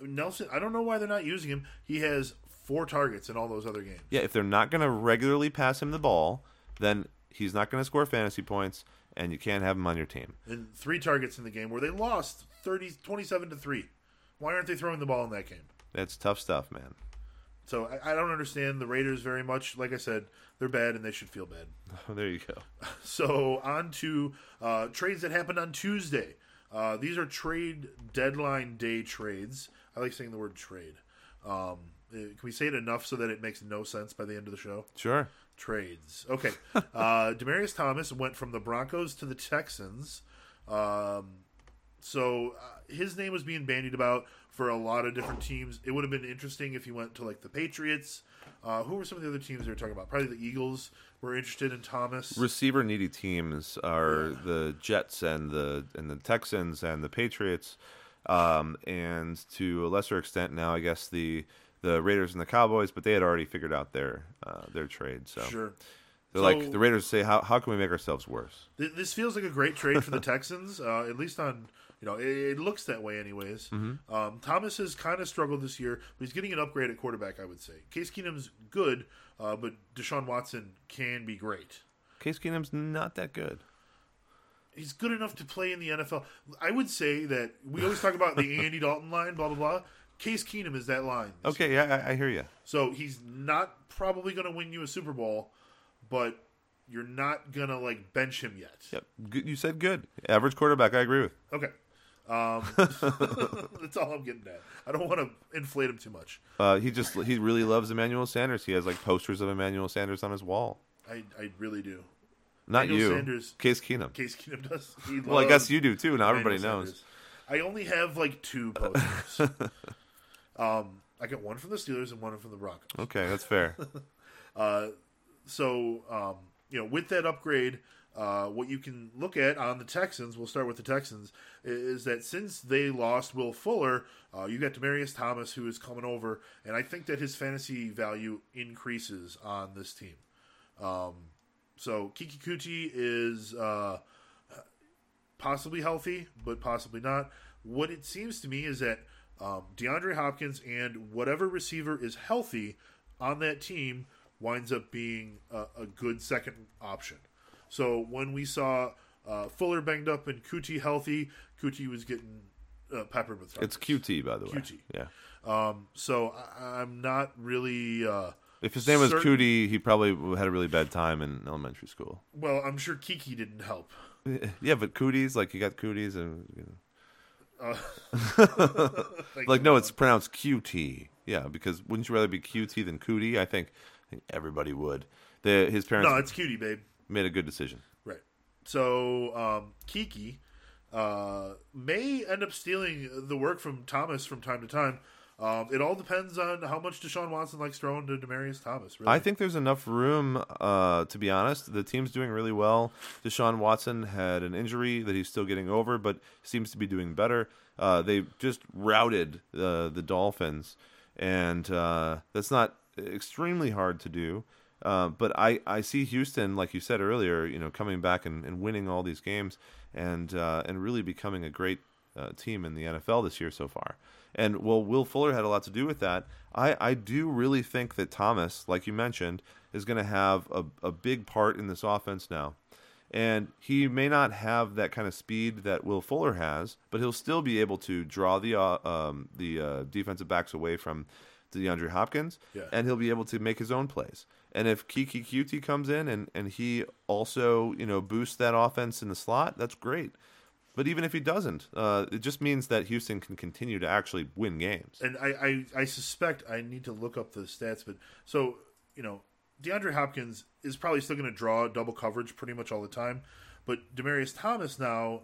A: Nelson, I don't know why they're not using him. He has four targets in all those other games.
B: Yeah, if they're not going to regularly pass him the ball, then he's not going to score fantasy points, and you can't have him on your team.
A: And three targets in the game where they lost 30, 27 to 3. Why aren't they throwing the ball in that game?
B: That's tough stuff, man.
A: So I, I don't understand the Raiders very much. Like I said, they're bad and they should feel bad.
B: there you go.
A: So on to uh, trades that happened on Tuesday. Uh, these are trade deadline day trades. I like saying the word trade. Um, can we say it enough so that it makes no sense by the end of the show?
B: Sure.
A: Trades. Okay. uh, Demaryius Thomas went from the Broncos to the Texans. Um, so uh, his name was being bandied about for a lot of different teams. It would have been interesting if he went to like the Patriots. Uh, who were some of the other teams they were talking about? Probably the Eagles were interested in Thomas.
B: Receiver needy teams are the Jets and the and the Texans and the Patriots, um, and to a lesser extent now, I guess the the Raiders and the Cowboys, but they had already figured out their uh, their trade. So
A: Sure.
B: They're
A: So-
B: like the Raiders say, how how can we make ourselves worse?
A: Th- This feels like a great trade for the Texans, uh, at least on you know it, it looks that way, anyways.
B: Mm-hmm.
A: Um, Thomas has kind of struggled this year, but he's getting an upgrade at quarterback. I would say Case Keenum's good, uh, but Deshaun Watson can be great.
B: Case Keenum's not that good.
A: He's good enough to play in the NFL. I would say that we always talk about the Andy Dalton line, blah blah blah. Case Keenum is that line.
B: Okay, yeah, I, I hear you.
A: So he's not probably going to win you a Super Bowl, but you're not going to like bench him yet.
B: Yep, good, you said good. Average quarterback. I agree with.
A: Okay. Um, that's all I'm getting at. I don't want to inflate him too much.
B: Uh, he just he really loves Emmanuel Sanders. He has like posters of Emmanuel Sanders on his wall.
A: I, I really do.
B: Not
A: Emmanuel
B: you,
A: Sanders-
B: Case Keenum.
A: Case Keenum does. He
B: Well, I guess you do too. Now everybody
A: Emmanuel
B: knows.
A: Sanders. I only have like two posters. um, I got one from the Steelers and one from the Broncos.
B: Okay, that's fair.
A: uh, So, um, you know, with that upgrade, uh, what you can look at on the Texans, we'll start with the Texans, is that since they lost Will Fuller, uh, you got Demaryius Thomas who is coming over, and I think that his fantasy value increases on this team. Um, so Keke Coutee is uh, possibly healthy, but possibly not. What it seems to me is that um, DeAndre Hopkins and whatever receiver is healthy on that team winds up being a, a good second option. So when we saw uh, Fuller banged up and Coutee healthy, Coutee was getting uh, peppered with
B: It's
A: targets.
B: QT, by the way.
A: QT.
B: Yeah.
A: Um, so I, I'm not really. Uh,
B: If his name was
A: certain-
B: Cootie, he probably had a really bad time in elementary school.
A: Well, I'm sure Keke didn't help.
B: Yeah, but cooties, like you got cooties, and you know.
A: Like,
B: like no, it's pronounced QT. Yeah, because wouldn't you rather be QT than cootie? I think, I think everybody would. The his parents
A: no, it's cutie, babe.
B: made a good decision.
A: Right. So um, Keke uh, may end up stealing the work from Thomas from time to time. Um, it all depends on how much Deshaun Watson likes throwing to Demaryius Thomas. Really.
B: I think there's enough room, uh, to be honest. The team's doing really well. Deshaun Watson had an injury that he's still getting over, but seems to be doing better. Uh, they just routed uh, the Dolphins, and uh, that's not extremely hard to do. Uh, but I, I see Houston, like you said earlier, you know, coming back and, and winning all these games, and uh, and really becoming a great team in the NFL this year so far. And well, Will Fuller had a lot to do with that. I, I do really think that Thomas, like you mentioned, is going to have a, a big part in this offense now. And he may not have that kind of speed that Will Fuller has, but he'll still be able to draw the uh, um, the uh, defensive backs away from DeAndre Hopkins,
A: Yeah.
B: and he'll be able to make his own plays. And if Keke Coutee comes in and, and he also you know boosts that offense in the slot, that's great. But even if he doesn't, uh, it just means that Houston can continue to actually win games.
A: and I, I, I suspect I need to look up the stats, but so you know, DeAndre Hopkins is probably still going to draw double coverage pretty much all the time, but Demaryius Thomas now,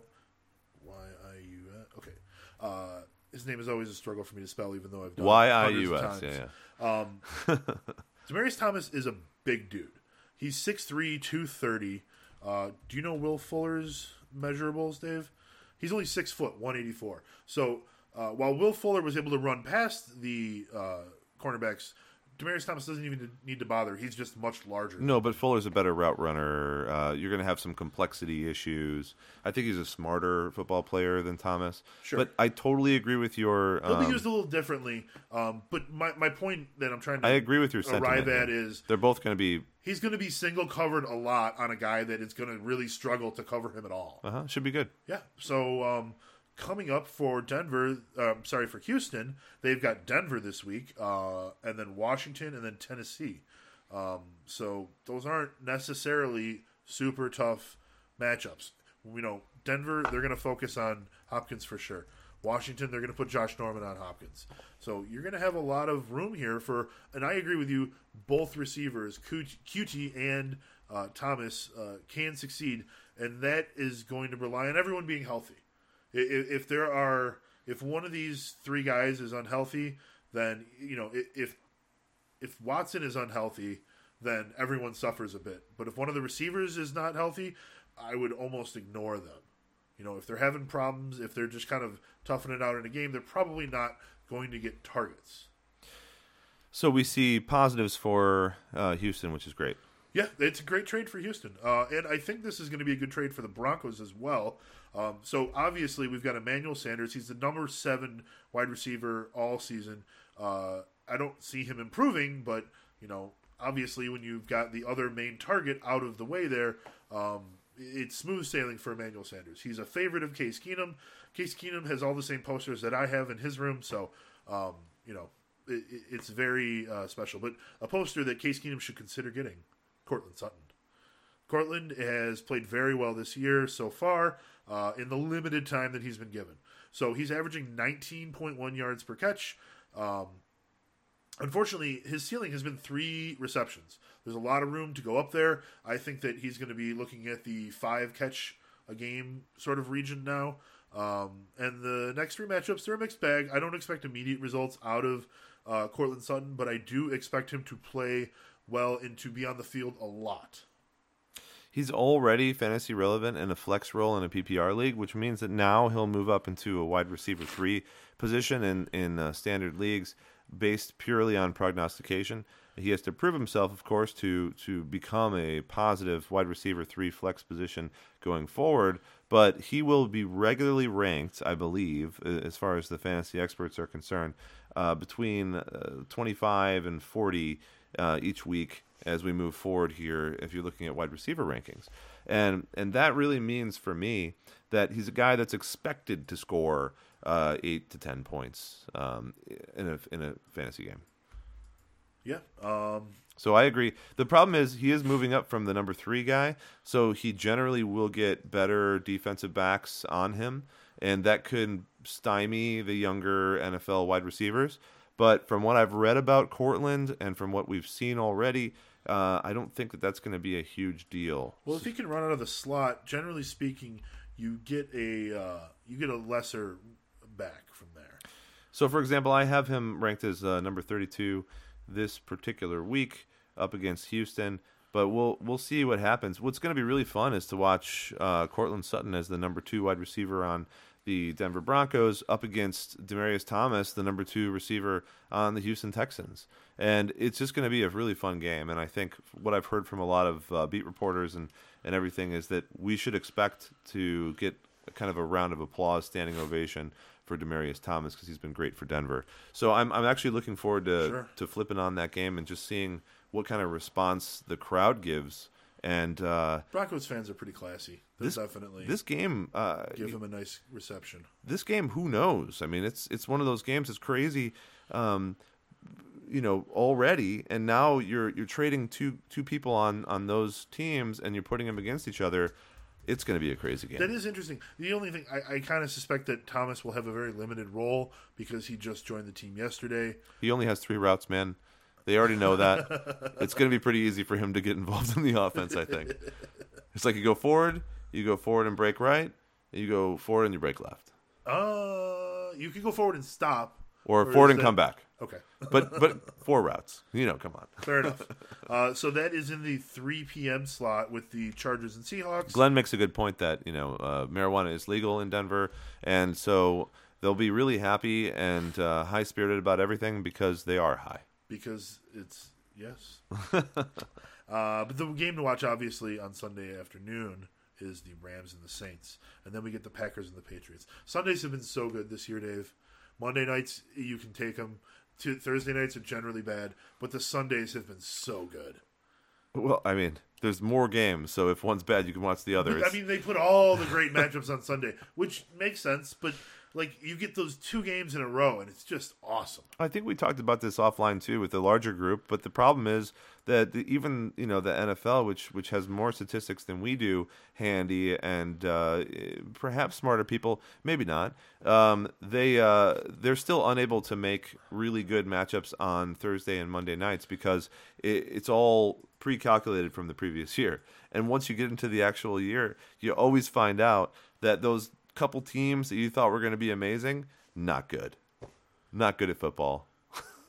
A: Y I U S. Okay, uh, his name is always a struggle for me to spell, even though I've done it
B: Y I U S. Yeah, yeah.
A: Demaryius Thomas is a big dude. He's 6'3", 230. Uh, do you know Will Fuller's measurables, Dave? He's only six foot, one eighty four. So uh, while Will Fuller was able to run past the uh, cornerbacks, Demaryius Thomas doesn't even need to bother. He's just much larger.
B: No, but Fuller's a better route runner. Uh, you're going to have some complexity issues. I think he's a smarter football player than Thomas.
A: Sure.
B: But I totally agree with your.
A: He'll be
B: um,
A: used a little differently. Um, but my, my point that I'm trying to
B: I agree with your
A: arrive at is
B: they're both going to be.
A: he's going to be single covered a lot on a guy that is going to really struggle to cover him at all.
B: Uh huh. Should be good.
A: Yeah. So um, coming up for Denver, um, sorry for Houston, they've got Denver this week, uh, and then Washington, and then Tennessee. Um, so those aren't necessarily super tough matchups. You know, Denver, they're going to focus on Hopkins for sure. Washington, they're going to put Josh Norman on Hopkins. So you're going to have a lot of room here for, and I agree with you, both receivers, Coutee and uh, Thomas, uh, can succeed, and that is going to rely on everyone being healthy. If there are, if one of these three guys is unhealthy, then you know if if Watson is unhealthy, then everyone suffers a bit. But if one of the receivers is not healthy, I would almost ignore them. You know, if they're having problems, if they're just kind of toughing it out in a game, they're probably not going to get targets.
B: So we see positives for uh, Houston, which is great.
A: Yeah, it's a great trade for Houston, uh, and I think this is going to be a good trade for the Broncos as well. Um, so obviously, we've got Emmanuel Sanders. He's the number seven wide receiver all season. Uh, I don't see him improving, but you know, obviously, when you've got the other main target out of the way, there, um, it's smooth sailing for Emmanuel Sanders. He's a favorite of Case Keenum. Case Keenum has all the same posters that I have in his room, so um, you know, it, it's very uh, special. But a poster that Case Keenum should consider getting. Courtland Sutton. Courtland has played very well this year so far uh, in the limited time that he's been given. So he's averaging 19.1 yards per catch. Um, unfortunately, his ceiling has been three receptions. There's a lot of room to go up there. I think that he's going to be looking at the five catch a game sort of region now. Um, and the next three matchups, they're a mixed bag. I don't expect immediate results out of uh, Courtland Sutton, but I do expect him to play well and to be on the field a lot.
B: He's already fantasy relevant in a flex role in a PPR league, which means that now he'll move up into a wide receiver three position in in uh, standard leagues based purely on prognostication. He has to prove himself, of course, to to become a positive wide receiver three flex position going forward. But he will be regularly ranked, I believe, as far as the fantasy experts are concerned, uh, between uh, 25 and 40 uh, each week as we move forward here. If you're looking at wide receiver rankings, and and that really means for me that he's a guy that's expected to score uh, eight to ten points um, in a in a fantasy game.
A: Yeah. Um,
B: So I agree. The problem is he is moving up from the number three guy, so he generally will get better defensive backs on him, and that could stymie the younger NFL wide receivers. But from what I've read about Courtland and from what we've seen already, uh, I don't think that that's going to be a huge deal.
A: well, if he can run out of the slot, generally speaking, you get a uh, you get a lesser back from there.
B: So, for example, I have him ranked as uh, number 32 this particular week up against Houston. But we'll we'll see what happens. What's going to be really fun is to watch uh, Courtland Sutton as the number two wide receiver on the Denver Broncos up against Demaryius Thomas, the number two receiver on the Houston Texans, and it's just going to be a really fun game. And I think what I've heard from a lot of uh, beat reporters and and everything is that we should expect to get kind of a round of applause, standing ovation for Demaryius Thomas because he's been great for Denver. So I'm I'm actually looking forward to
A: Sure.
B: to flipping on that game and just seeing what kind of response the crowd gives. And uh,
A: Broncos fans are pretty classy.
B: This
A: definitely
B: this game, uh,
A: give him a nice reception.
B: this game, who knows? I mean, it's it's one of those games. It's crazy, um, you know, already, and now you're you're trading two two people on on those teams, and you're putting them against each other. It's going to be a crazy game.
A: That is interesting. The only thing I, I kind of suspect that Thomas will have a very limited role because he just joined the team yesterday.
B: He only has three routes, man. They already know that. it's going to be pretty easy for him to get involved in the offense, I think. It's like you go forward, you go forward and break right, you go forward and you break left.
A: Uh, you can go forward and stop,
B: Or
A: Or
B: forward and
A: that-
B: come back.
A: Okay,
B: But but four routes. You know, come on.
A: fair enough. Uh, so that is in the 3 p.m. slot with the Chargers and Seahawks.
B: Glenn makes a good point that, you know, uh, marijuana is legal in Denver and so they'll be really happy and uh, high spirited about everything because they are high.
A: because it's yes. uh, but the game to watch, obviously, on Sunday afternoon is the Rams and the Saints, and then we get the Packers and the Patriots. Sundays have been so good this year, Dave. Monday nights you can take them. To Thursday nights are generally bad, but the Sundays have been so good.
B: Well, I mean, there's more games, so if one's bad, you can watch the other.
A: I mean, they put all the great matchups on Sunday, which makes sense. But like, you get those two games in a row, and it's just awesome.
B: I think we talked about this offline too with the larger group, but the problem is that the, even you know the NFL, which which has more statistics than we do, handy and uh, perhaps smarter people, maybe not. Um, they uh, they're still unable to make really good matchups on Thursday and Monday nights because it, it's all pre-calculated from the previous year. And once you get into the actual year, you always find out that those couple teams that you thought were going to be amazing, not good not good at football.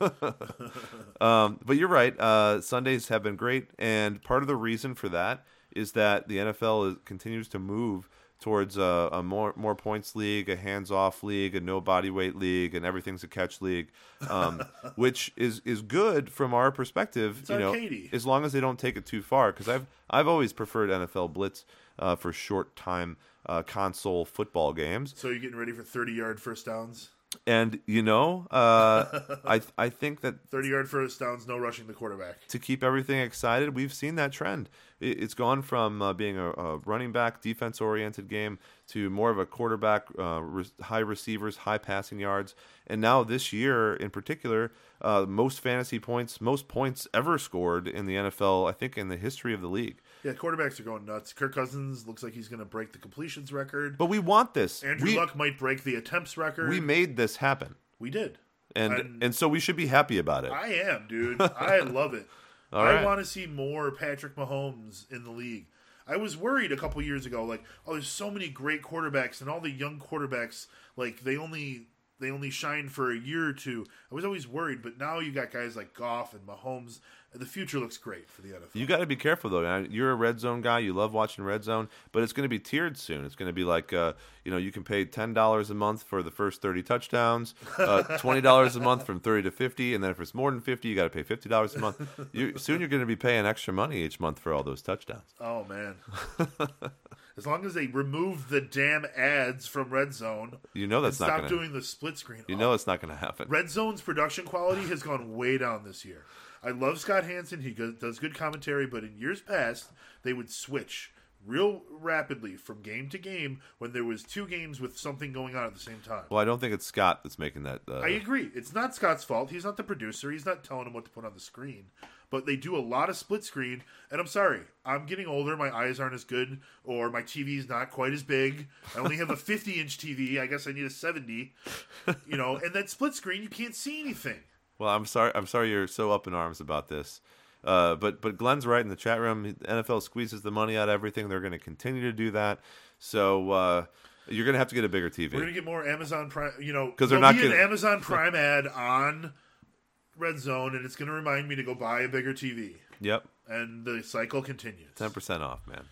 B: um, but you're right. Uh, Sundays have been great, and part of the reason for that is that the NFL is, continues to move towards a, a more more points league, a hands off league, a no body weight league, and everything's a catch league, um, which is is good from our perspective.
A: It's
B: you know, as long as they don't take it too far. Because I've I've always preferred NFL blitz uh, for short time uh, console football games.
A: So you're getting ready for 30 yard first downs.
B: And you know, uh, I I think that
A: 30 yard first downs, no rushing the quarterback.
B: to keep everything excited, we've seen that trend. It, it's gone from uh, being a, a running back, defense oriented game to more of a quarterback, uh, re- high receivers, high passing yards. And now this year in particular, uh, most fantasy points, most points ever scored in the NFL, I think, in the history of the league.
A: Yeah, quarterbacks are going nuts. Kirk Cousins looks like he's going to break the completions record.
B: But we want this.
A: Andrew
B: we,
A: Luck might break the attempts record.
B: we made this happen.
A: We did.
B: And,
A: And-
B: and so we should be happy about it.
A: I am, dude. I love it.
B: All
A: I
B: right.
A: want to see more Patrick Mahomes in the league. I was worried a couple years ago, like, oh, there's so many great quarterbacks, and all the young quarterbacks, like, they only they only shine for a year or two. I was always worried, but now you got guys like Goff and Mahomes. The future looks great for the NFL.
B: You got to be careful though. Now, You're a red zone guy. You love watching red zone, but it's going to be tiered soon. It's going to be like, uh, you know, you can pay ten dollars a month for the first thirty touchdowns, uh, twenty dollars a month from thirty to fifty, and then if it's more than fifty, you got to pay fifty dollars a month. You, soon you're going to be paying extra money each month for all those touchdowns.
A: Oh man. as long as they remove the damn ads from Red Zone,
B: You know that's not
A: stop
B: going to.
A: doing the split screen.
B: You know it's not going to happen.
A: Red Zone's production quality has gone way down this year. I love Scott Hanson; he does good commentary, but in years past, they would switch real rapidly from game to game when there was two games with something going on at the same time.
B: Well, I don't think it's Scott that's making that. Uh,
A: I agree. It's not Scott's fault. He's not the producer. He's not telling him what to put on the screen. But they do a lot of split screen, and I'm sorry, I'm getting older. My eyes aren't as good, or my TV's not quite as big. I only have a 50 inch TV. I guess I need a 70. You know, and that split screen, you can't see anything.
B: Well, I'm sorry. I'm sorry you're so up in arms about this. Uh, but but Glenn's right in the chat room. NFL squeezes the money out of everything. They're going to continue to do that. So uh, you're going to have to get a bigger TV.
A: We're gonna get more Amazon Prime. You know,
B: because they're not
A: be an
B: gonna-
A: Amazon Prime ad on Red Zone, and it's gonna remind me to go buy a bigger TV.
B: Yep,
A: And the cycle continues.
B: ten percent off, man.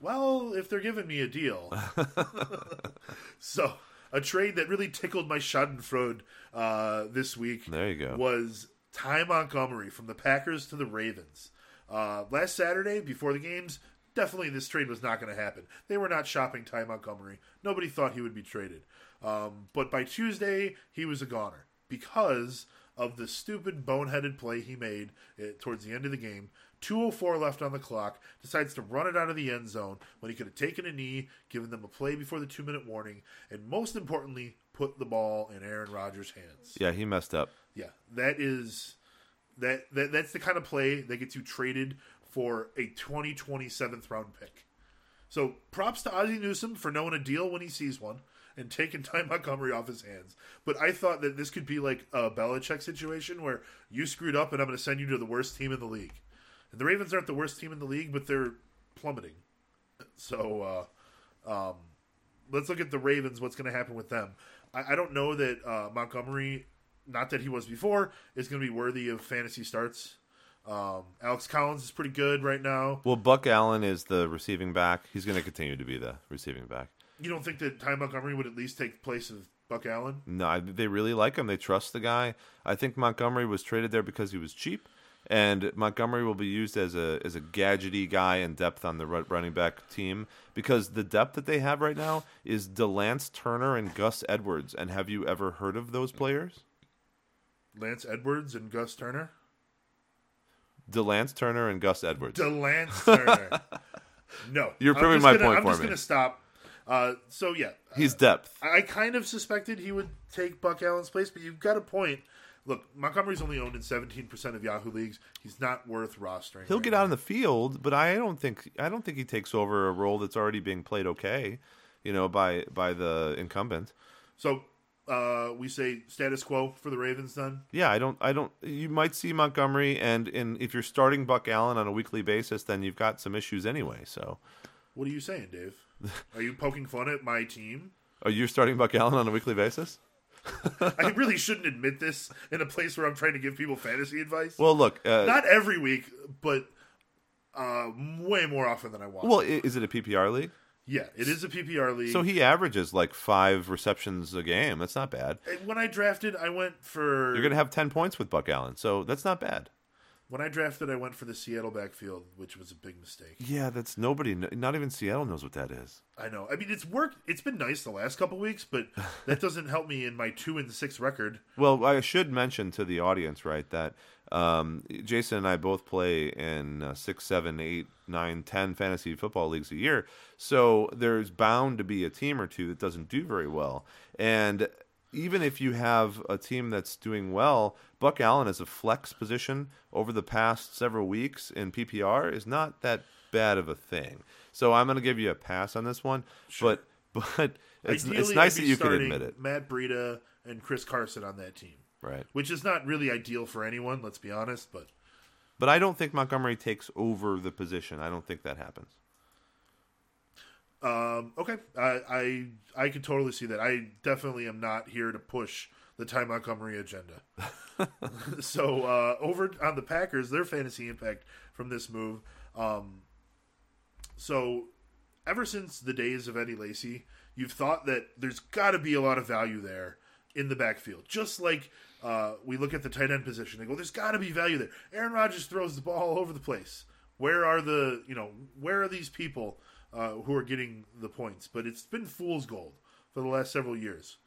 A: Well, if they're giving me a deal. so, a trade that really tickled my Schadenfreude uh, this week
B: There you go.
A: was Ty Montgomery from the Packers to the Ravens. Uh, last Saturday, before the games, definitely this trade was not going to happen. They were not shopping Ty Montgomery. Nobody thought he would be traded. Um, but by Tuesday, he was a goner because of the stupid boneheaded play he made uh, towards the end of the game. 204 left on the clock, decides to run it out of the end zone when he could have taken a knee, given them a play before the two minute warning, and most importantly, put the ball in Aaron Rodgers' hands.
B: Yeah, he messed up.
A: Yeah, that is that, that that's the kind of play that gets you traded for a 2027th round pick. So props to Ozzie Newsome for knowing a deal when he sees one and taking Ty Montgomery off his hands. But I thought that this could be like a Belichick situation where you screwed up and I'm going to send you to the worst team in the league. And the Ravens aren't the worst team in the league, but they're plummeting. So uh, um, let's look at the Ravens. What's going to happen with them? I, I don't know that uh, Montgomery, not that he was before, is going to be worthy of fantasy starts. Um, Alex Collins is pretty good right now.
B: Well, Buck Allen is the receiving back. He's going to continue to be the receiving back.
A: You don't think that Ty Montgomery would at least take place of Buck Allen?
B: No, I- they really like him. They trust the guy. I think Montgomery was traded there because he was cheap, and Montgomery will be used as a as a gadgety guy and depth on the running back team because the depth that they have right now is De'Lance Turner and Gus Edwards. And have you ever heard of those players?
A: Lance Edwards and Gus Turner?
B: De'Lance Turner and Gus Edwards.
A: De'Lance Turner. no.
B: You're
A: I'm
B: proving my
A: gonna-
B: point
A: I'm
B: for
A: just going to stop. Uh, so, yeah.
B: He's depth.
A: I kind of suspected he would take Buck Allen's place, but you've got a point. Look, Montgomery's only owned in 17% of Yahoo leagues. He's not worth rostering.
B: He'll
A: right
B: get out in the field, but I don't think I don't think he takes over a role that's already being played okay, you know, by by the incumbent.
A: So, uh, we say status quo for the Ravens then?
B: Yeah, I don't I don't you might see Montgomery and in if you're starting Buck Allen on a weekly basis, then you've got some issues anyway. So
A: What are you saying, Dave? Are you poking fun at my team?
B: Are you starting Buck Allen on a weekly basis?
A: I really shouldn't admit this in a place where I'm trying to give people fantasy advice.
B: Well, look, uh,
A: not every week, but Uh, way more often than I want.
B: Well, is it a PPR league?
A: yeah, it is a PPR league.
B: So he averages like five receptions a game. That's not bad.
A: When I drafted, I went for
B: You're gonna have ten points with Buck Allen, so that's not bad.
A: When I drafted, I went for the Seattle backfield, which was a big mistake.
B: Yeah, that's nobody. Not even Seattle knows what that is.
A: I know. I mean, it's worked. It's been nice the last couple weeks, but that doesn't help me in my two and six record.
B: Well, I should mention to the audience, right, that um, Jason and I both play in uh, six, seven, eight, nine, ten fantasy football leagues a year. So there's bound to be a team or two that doesn't do very well. And even if you have a team that's doing well, Buck Allen as a flex position over the past several weeks in PPR is not that bad of a thing. So I'm going to give you a pass on this one. But but it's,
A: Ideally,
B: it's nice that you can admit it,
A: Matt Breida and Chris Carson on that team,
B: right?
A: which is not really ideal for anyone. Let's be honest, but
B: But I don't think Montgomery takes over the position. I don't think that happens.
A: Um, okay, I, I I can totally see that. I definitely am not here to push the Ty Montgomery agenda. so uh, over on the Packers, their fantasy impact from this move. Um, so ever since the days of Eddie Lacy, you've thought that there's got to be a lot of value there in the backfield. Just like uh, we look at the tight end position they go, there's got to be value there. Aaron Rodgers throws the ball all over the place. Where are the you know where are these people uh, who are getting the points? But it's been fool's gold for the last several years.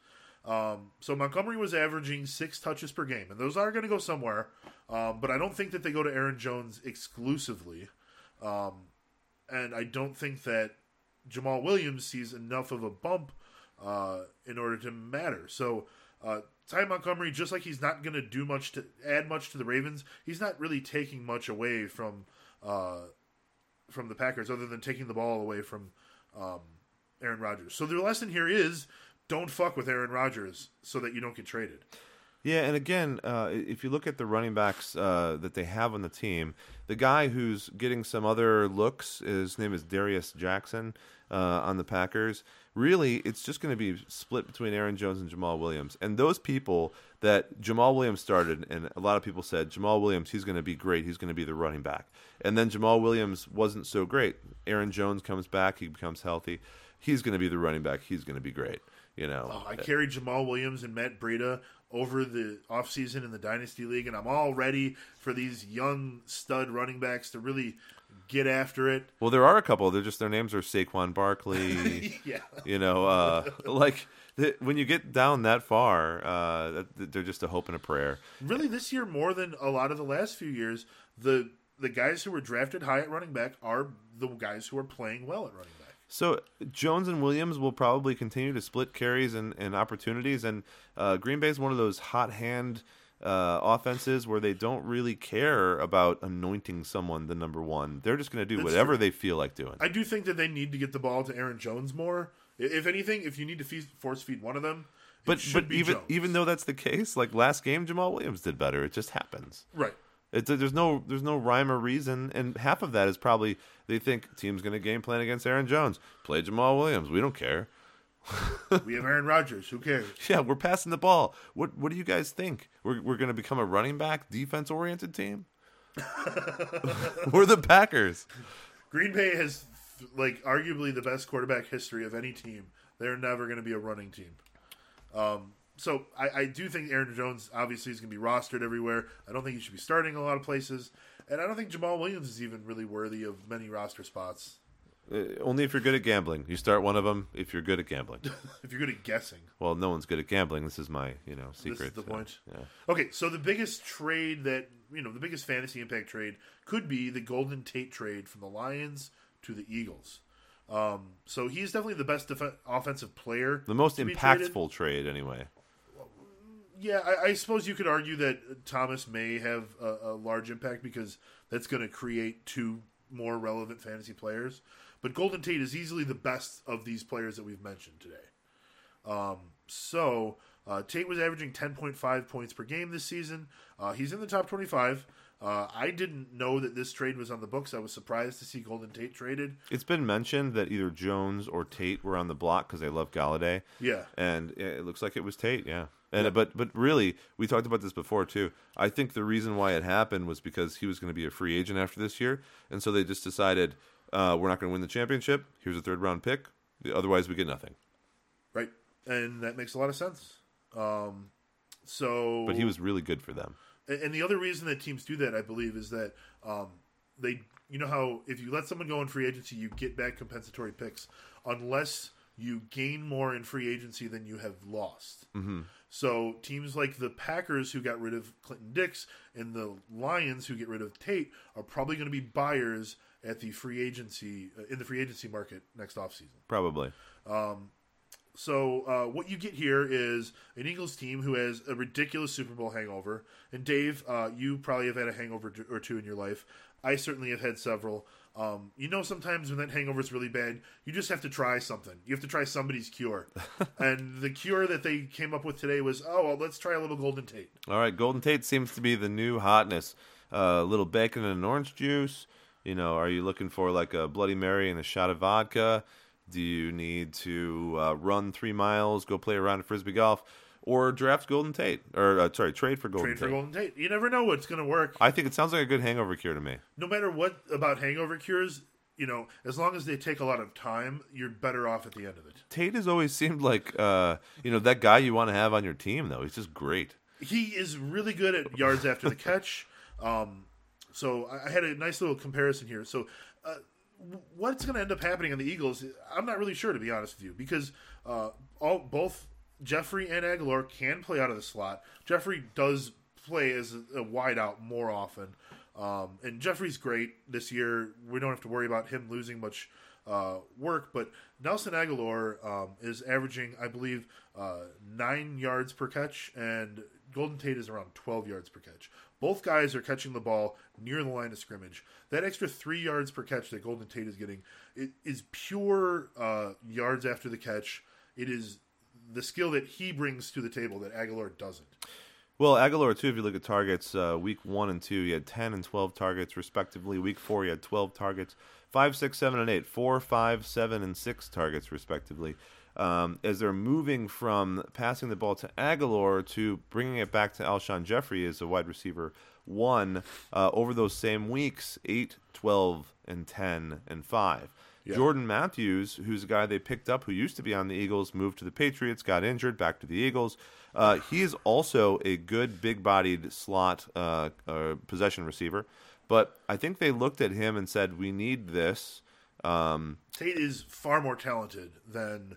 A: Um, so Montgomery was averaging six touches per game, and those are going to go somewhere. Um, but I don't think that they go to Aaron Jones exclusively, um, and I don't think that Jamaal Williams sees enough of a bump uh, in order to matter. So uh, Ty Montgomery, just like he's not going to do much to add much to the Ravens, he's not really taking much away from uh, from the Packers, other than taking the ball away from um, Aaron Rodgers. So the lesson here is don't fuck with Aaron Rodgers so that you don't get traded.
B: Yeah, and again, uh, if you look at the running backs uh, that they have on the team, the guy who's getting some other looks, his name is Darius Jackson uh, on the Packers. Really, it's just going to be split between Aaron Jones and Jamaal Williams. And those people that Jamaal Williams started, and a lot of people said, Jamaal Williams, he's going to be great. He's going to be the running back. And then Jamaal Williams wasn't so great. Aaron Jones comes back, he becomes healthy. He's going to be the running back. He's going to be great. You know,
A: Oh, I carried Jamal Williams and Matt Breida over the offseason in the Dynasty League, and I'm all ready for these young stud running backs to really get after it.
B: Well, there are a couple. They're just their names are Saquon Barkley.
A: Yeah.
B: you know, uh, like the, when you get down that far, uh, they're just a hope and a prayer.
A: Really, this year more than a lot of the last few years, the the guys who were drafted high at running back are the guys who are playing well at running back.
B: So Jones and Williams will probably continue to split carries and, and opportunities, and uh, Green Bay is one of those hot hand uh, offenses where they don't really care about anointing someone the number one. They're just going to do
A: That's
B: whatever
A: true.
B: they feel like doing.
A: I do think that they need to get the ball to Aaron Jones more. If anything, if you need to feed, force feed one of them,
B: but but even
A: Jones.
B: even though that's the case, like last game, Jamaal Williams did better. It just happens.
A: right.
B: It's, there's no there's no rhyme or reason, and half of that is probably they think team's going to game plan against Aaron Jones. Play Jamaal Williams. We don't care.
A: We have Aaron Rodgers. Who cares?
B: Yeah, we're passing the ball. What what do you guys think? We're we're going to become a running back defense oriented team. we're the Packers.
A: Green Bay has like arguably the best quarterback history of any team. They're never going to be a running team. Um, so I, I do think Aaron Jones obviously is going to be rostered everywhere. I don't think he should be starting a lot of places, and I don't think Jamaal Williams is even really worthy of many roster spots.
B: Uh, only if you're good at gambling. You start one of them if you're good at gambling.
A: If you're good at guessing,
B: Well, no one's good at gambling. This is my you know secret.
A: this is the
B: so,
A: point.
B: Yeah.
A: Okay, so the biggest trade that you know, the biggest fantasy impact trade could be the Golden Tate trade from the Lions to the Eagles. Um, so he's definitely the best def- offensive player.
B: The most impactful trade, anyway.
A: Yeah, I, I suppose you could argue that Thomas may have a, a large impact because that's going to create two more relevant fantasy players. But Golden Tate is easily the best of these players that we've mentioned today. Um, so uh, Tate was averaging 10.5 points per game this season. Uh, he's in the top 25. Uh, I didn't know that this trade was on the books. I was surprised to see Golden Tate traded.
B: It's been mentioned that either Jones or Tate were on the block because they love Golladay.
A: Yeah.
B: And it looks like it was Tate. Yeah. And but but really, we talked about this before too. I think the reason why it happened was because he was going to be a free agent after this year, and so they just decided uh, we're not going to win the championship. Here's a third round pick. Otherwise, we get nothing.
A: Right, and that makes a lot of sense. Um, so,
B: But he was really good for them.
A: And and the other reason that teams do that, I believe, is that um, they, you know, how if you let someone go in free agency, you get back compensatory picks, unless you gain more in free agency than you have lost. Mm-hmm. So teams like the Packers, who got rid of Clinton Dix, and the Lions, who get rid of Tate, are probably going to be buyers at the free agency uh, in the free agency market next offseason.
B: Probably.
A: So uh, what you get here is an Eagles team who has a ridiculous Super Bowl hangover. And Dave, uh, you probably have had a hangover or two in your life. I certainly have had several. Um, you know, sometimes when that hangover is really bad, you just have to try something. You have to try somebody's cure. and the cure that they came up with today was, oh, well, let's try a little Golden Tate.
B: All right, Golden Tate seems to be the new hotness. A little bacon and an orange juice. You know, are you looking for like a Bloody Mary and a shot of vodka? Do you need to uh, run three miles, go play around at frisbee golf, or draft Golden Tate? Or uh, sorry, trade for Golden
A: Trade for Golden Tate. You never know what's going to work.
B: I think it sounds like a good hangover cure to me.
A: no matter what about hangover cures, you know, as long as they take a lot of time, you're better off at the end of it.
B: Tate has always seemed like uh, you know that guy you want to have on your team, though. He's just great.
A: he is really good at yards after the catch. Um, so I I had a nice little comparison here. So uh, what's going to end up happening on the Eagles? I'm not really sure to be honest with you because uh, all both Jeffery and Agholor can play out of the slot. Jeffery does play as a, a wide out more often, um, and Jeffery's great this year. We don't have to worry about him losing much uh, work. But Nelson Agholor um, is averaging, I believe, uh, nine yards per catch, and Golden Tate is around 12 yards per catch. Both guys are catching the ball near the line of scrimmage. That extra three yards per catch that Golden Tate is getting is pure uh, yards after the catch. It is the skill that he brings to the table that Agholor doesn't.
B: Well, Agholor too. If you look at targets, uh, week one and two, he had ten and twelve targets respectively. Week four, he had twelve targets. Five, six, seven, and eight. Four, five, seven, and six targets respectively. Um, as they're moving from passing the ball to Agholor to bringing it back to Alshon Jeffery as a wide receiver one uh, over those same weeks 8 12 and 10 and 5
A: Yeah.
B: jordan matthews who's a guy they picked up who used to be on the eagles moved to the patriots got injured back to the eagles. Uh, he is also a good big-bodied slot uh, uh, possession receiver. But i think they looked at him and said we need this. Um,
A: Tate is far more talented than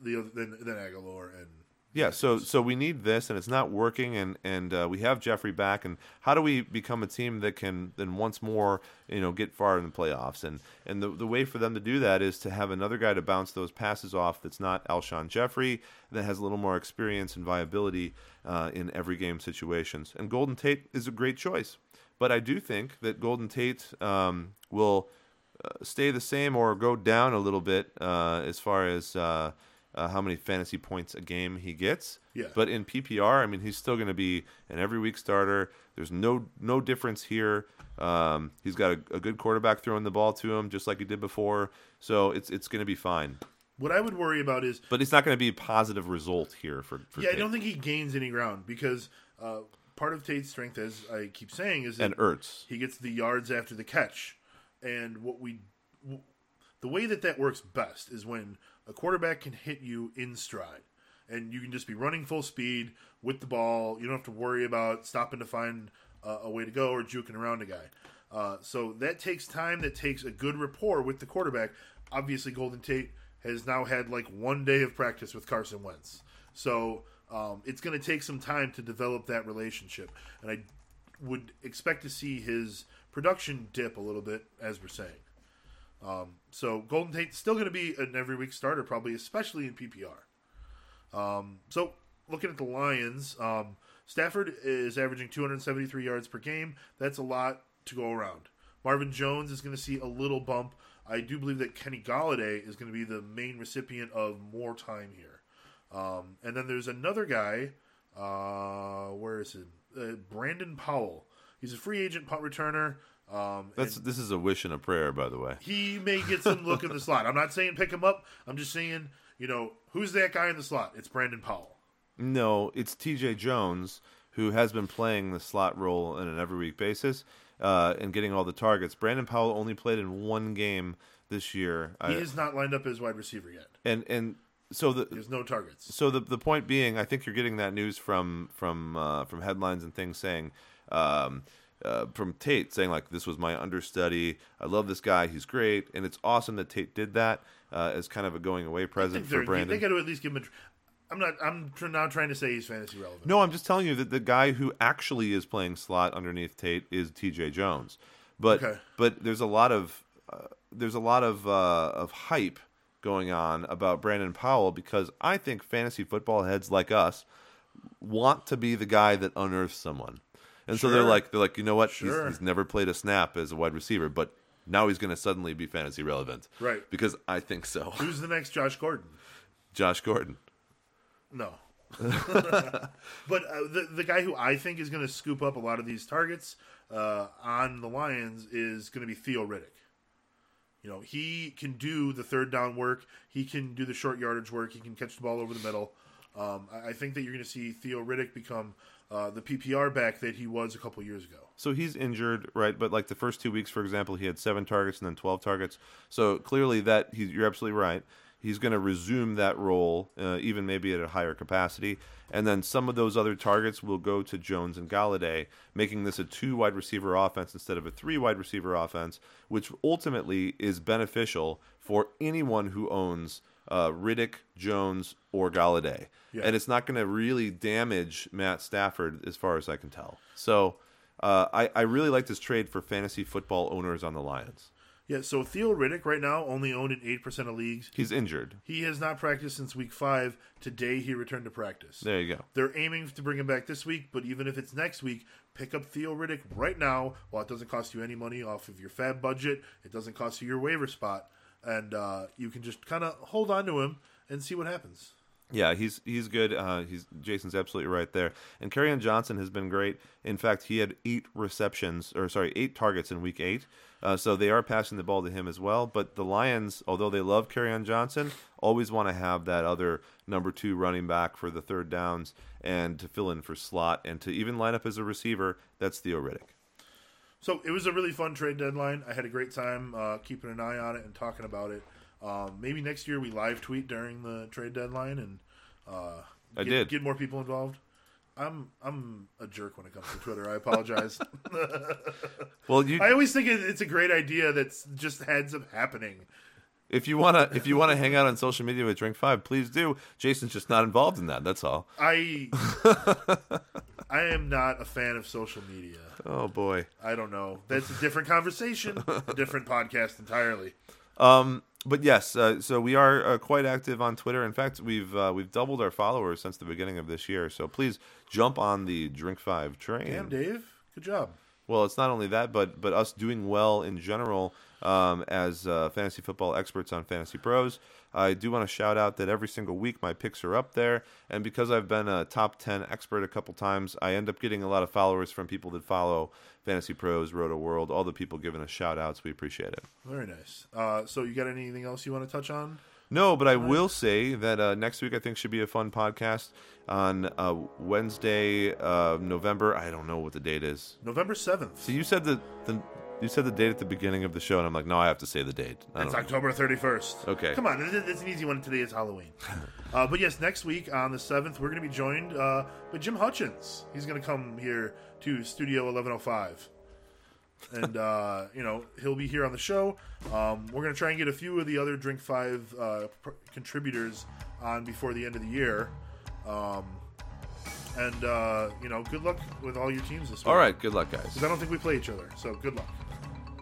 A: the than, than Agholor and
B: Yeah, so so we need this, and it's not working, and and uh, we have Jeffery back, and how do we become a team that can then once more you know get far in the playoffs, and and the the way for them to do that is to have another guy to bounce those passes off that's not Alshon Jeffery that has a little more experience and viability uh, in every game situations, and Golden Tate is a great choice, but I do think that Golden Tate um, will uh, stay the same or go down a little bit uh, as far as uh, how many fantasy points a game he gets.
A: Yeah.
B: But in PPR, I mean, he's still going to be an every week starter. There's no no difference here. Um, he's got a, a good quarterback throwing the ball to him, just like he did before. So it's it's going to be fine.
A: what I would worry about is
B: But it's not going to be a positive result here for. for
A: yeah, I don't think he gains any ground because uh, part of Tate's strength, as I keep saying, is
B: And Ertz.
A: he gets the yards after the catch, and what we w- the way that that works best is when a quarterback can hit you in stride, and you can just be running full speed with the ball. You don't have to worry about stopping to find uh, a way to go or juking around a guy. Uh, so that takes time. That takes a good rapport with the quarterback. Obviously, Golden Tate has now had like one day of practice with Carson Wentz, so um, it's going to take some time to develop that relationship. And I would expect to see his production dip a little bit, as we're saying. Um, so Golden Tate's still going to be an every week starter, probably, especially in PPR. Um, so looking at the Lions, um, Stafford is averaging 273 yards per game. That's a lot to go around. Marvin Jones is going to see a little bump. I do believe that Kenny Golladay is going to be the main recipient of more time here. Um, and then there's another guy. Uh, where is it? Uh, Brandon Powell. He's a free agent punt returner. Um,
B: That's this is a wish and a prayer, by the way.
A: he may get some look in the slot. I'm not saying pick him up. I'm just saying, you know, who's that guy in the slot? It's Brandon Powell.
B: No, it's T.J. Jones who has been playing the slot role on an every week basis uh, and getting all the targets. Brandon Powell only played in one game this year,
A: He
B: I-
A: is not lined up as wide receiver yet.
B: and and so the
A: There's no targets.
B: so the the point being, I think you're getting that news from from uh, from headlines and things saying. Um, uh, from Tate saying like this was my understudy. I love this guy. He's great, and it's awesome that Tate did that uh, as kind of a going away present for Brandon.
A: They got to at least give him. A, tr- I'm not. I'm tr- not trying to say he's fantasy relevant.
B: No, I'm just telling you that the guy who actually is playing slot underneath Tate is T.J. Jones, but
A: Okay.
B: but there's a lot of uh, there's a lot of uh, of hype going on about Brandon Powell because I think fantasy football heads like us want to be the guy that unearths someone, and so they're like they're like you know what
A: Sure.
B: he's, he's never played a snap as a wide receiver, but now he's going to suddenly be fantasy relevant,
A: Right.
B: Because I think so.
A: Who's the next Josh Gordon?
B: Josh Gordon.
A: No. but uh, the the guy who I think is going to scoop up a lot of these targets uh, on the Lions is going to be Theo Riddick. You know, he can do the third down work. He can do the short yardage work. He can catch the ball over the middle. Um, I, I think that you're going to see Theo Riddick become uh, the PPR back that he was a couple years ago.
B: So he's injured, right? But like the first two weeks, for example, he had seven targets and then twelve targets. So clearly, that he, you're absolutely right. He's going to resume that role, uh, even maybe at a higher capacity. And then some of those other targets will go to Jones and Golladay, making this a two wide receiver offense instead of a three wide receiver offense, which ultimately is beneficial for anyone who owns uh, Riddick, Jones, or Golladay.
A: Yeah.
B: And it's not going to really damage Matt Stafford, as far as I can tell. So uh, I, I really like this trade for fantasy football owners on the Lions.
A: Yeah, so Theo Riddick right now only owned in 8% of leagues.
B: He's injured.
A: He has not practiced since week five. Today he returned to practice.
B: There you go.
A: They're aiming to bring him back this week, but even if it's next week, pick up Theo Riddick right now while it doesn't cost you any money off of your fab budget. It doesn't cost you your waiver spot, and uh, you can just kind of hold on to him and see what happens.
B: Yeah, he's he's good. Uh, he's Jason's absolutely right there. And Kerryon Johnson has been great. In fact, he had eight receptions, or sorry, eight targets in week eight. Uh, so they are passing the ball to him as well. But the Lions, although they love Kerryon Johnson, always want to have that other number two running back for the third downs and to fill in for slot and to even line up as a receiver. That's Theo Riddick.
A: So it was a really fun trade deadline. I had a great time uh, keeping an eye on it and talking about it. Um, maybe next year we live tweet during the trade deadline and uh,
B: I
A: get,
B: did.
A: get more people involved. I'm I'm a jerk when it comes to Twitter. I apologize.
B: Well, you
A: I always think it's a great idea that's just heads up happening.
B: if you wanna if you wanna hang out on social media with Drink Five, please do. Jason's just not involved in that. That's all.
A: I I am not a fan of social media.
B: Oh boy.
A: I don't know. That's a different conversation, a different podcast entirely.
B: Um, but yes, uh, so we are uh, quite active on Twitter. In fact, we've uh, we've doubled our followers since the beginning of this year. So please jump on the Drink Five train.
A: Damn, Dave, good job.
B: Well, it's not only that, but but us doing well in general um, as uh, fantasy football experts on Fantasy Pros. I do want to shout out that every single week my picks are up there, and because I've been a top ten expert a couple times, I end up getting a lot of followers from people that follow Fantasy Pros, Roto World, all the people giving us shout outs. We appreciate it.
A: Very nice. Uh, so, you got anything else you want to touch on?
B: No, but I will say that uh, next week I think should be a fun podcast on uh, Wednesday, uh, November. I don't know what the date is.
A: November seventh.
B: So you said the, the you said the date at the beginning of the show, and I'm like, no, I have to say the date. I
A: It's
B: don't know.
A: October thirty first.
B: Okay.
A: Come on, it- it's an easy one. Today is Halloween. uh, but yes, next week on the seventh, we're going to be joined uh, by Jim Hutchins. He's going to come here to Studio eleven oh five. and uh, you know he'll be here on the show. Um, we're going to try and get a few of the other Drink Five uh, pr- contributors on before the end of the year. Um, and uh, you know, good luck with all your teams this week.
B: All right, good luck, guys.
A: because I don't think we play each other. So good luck.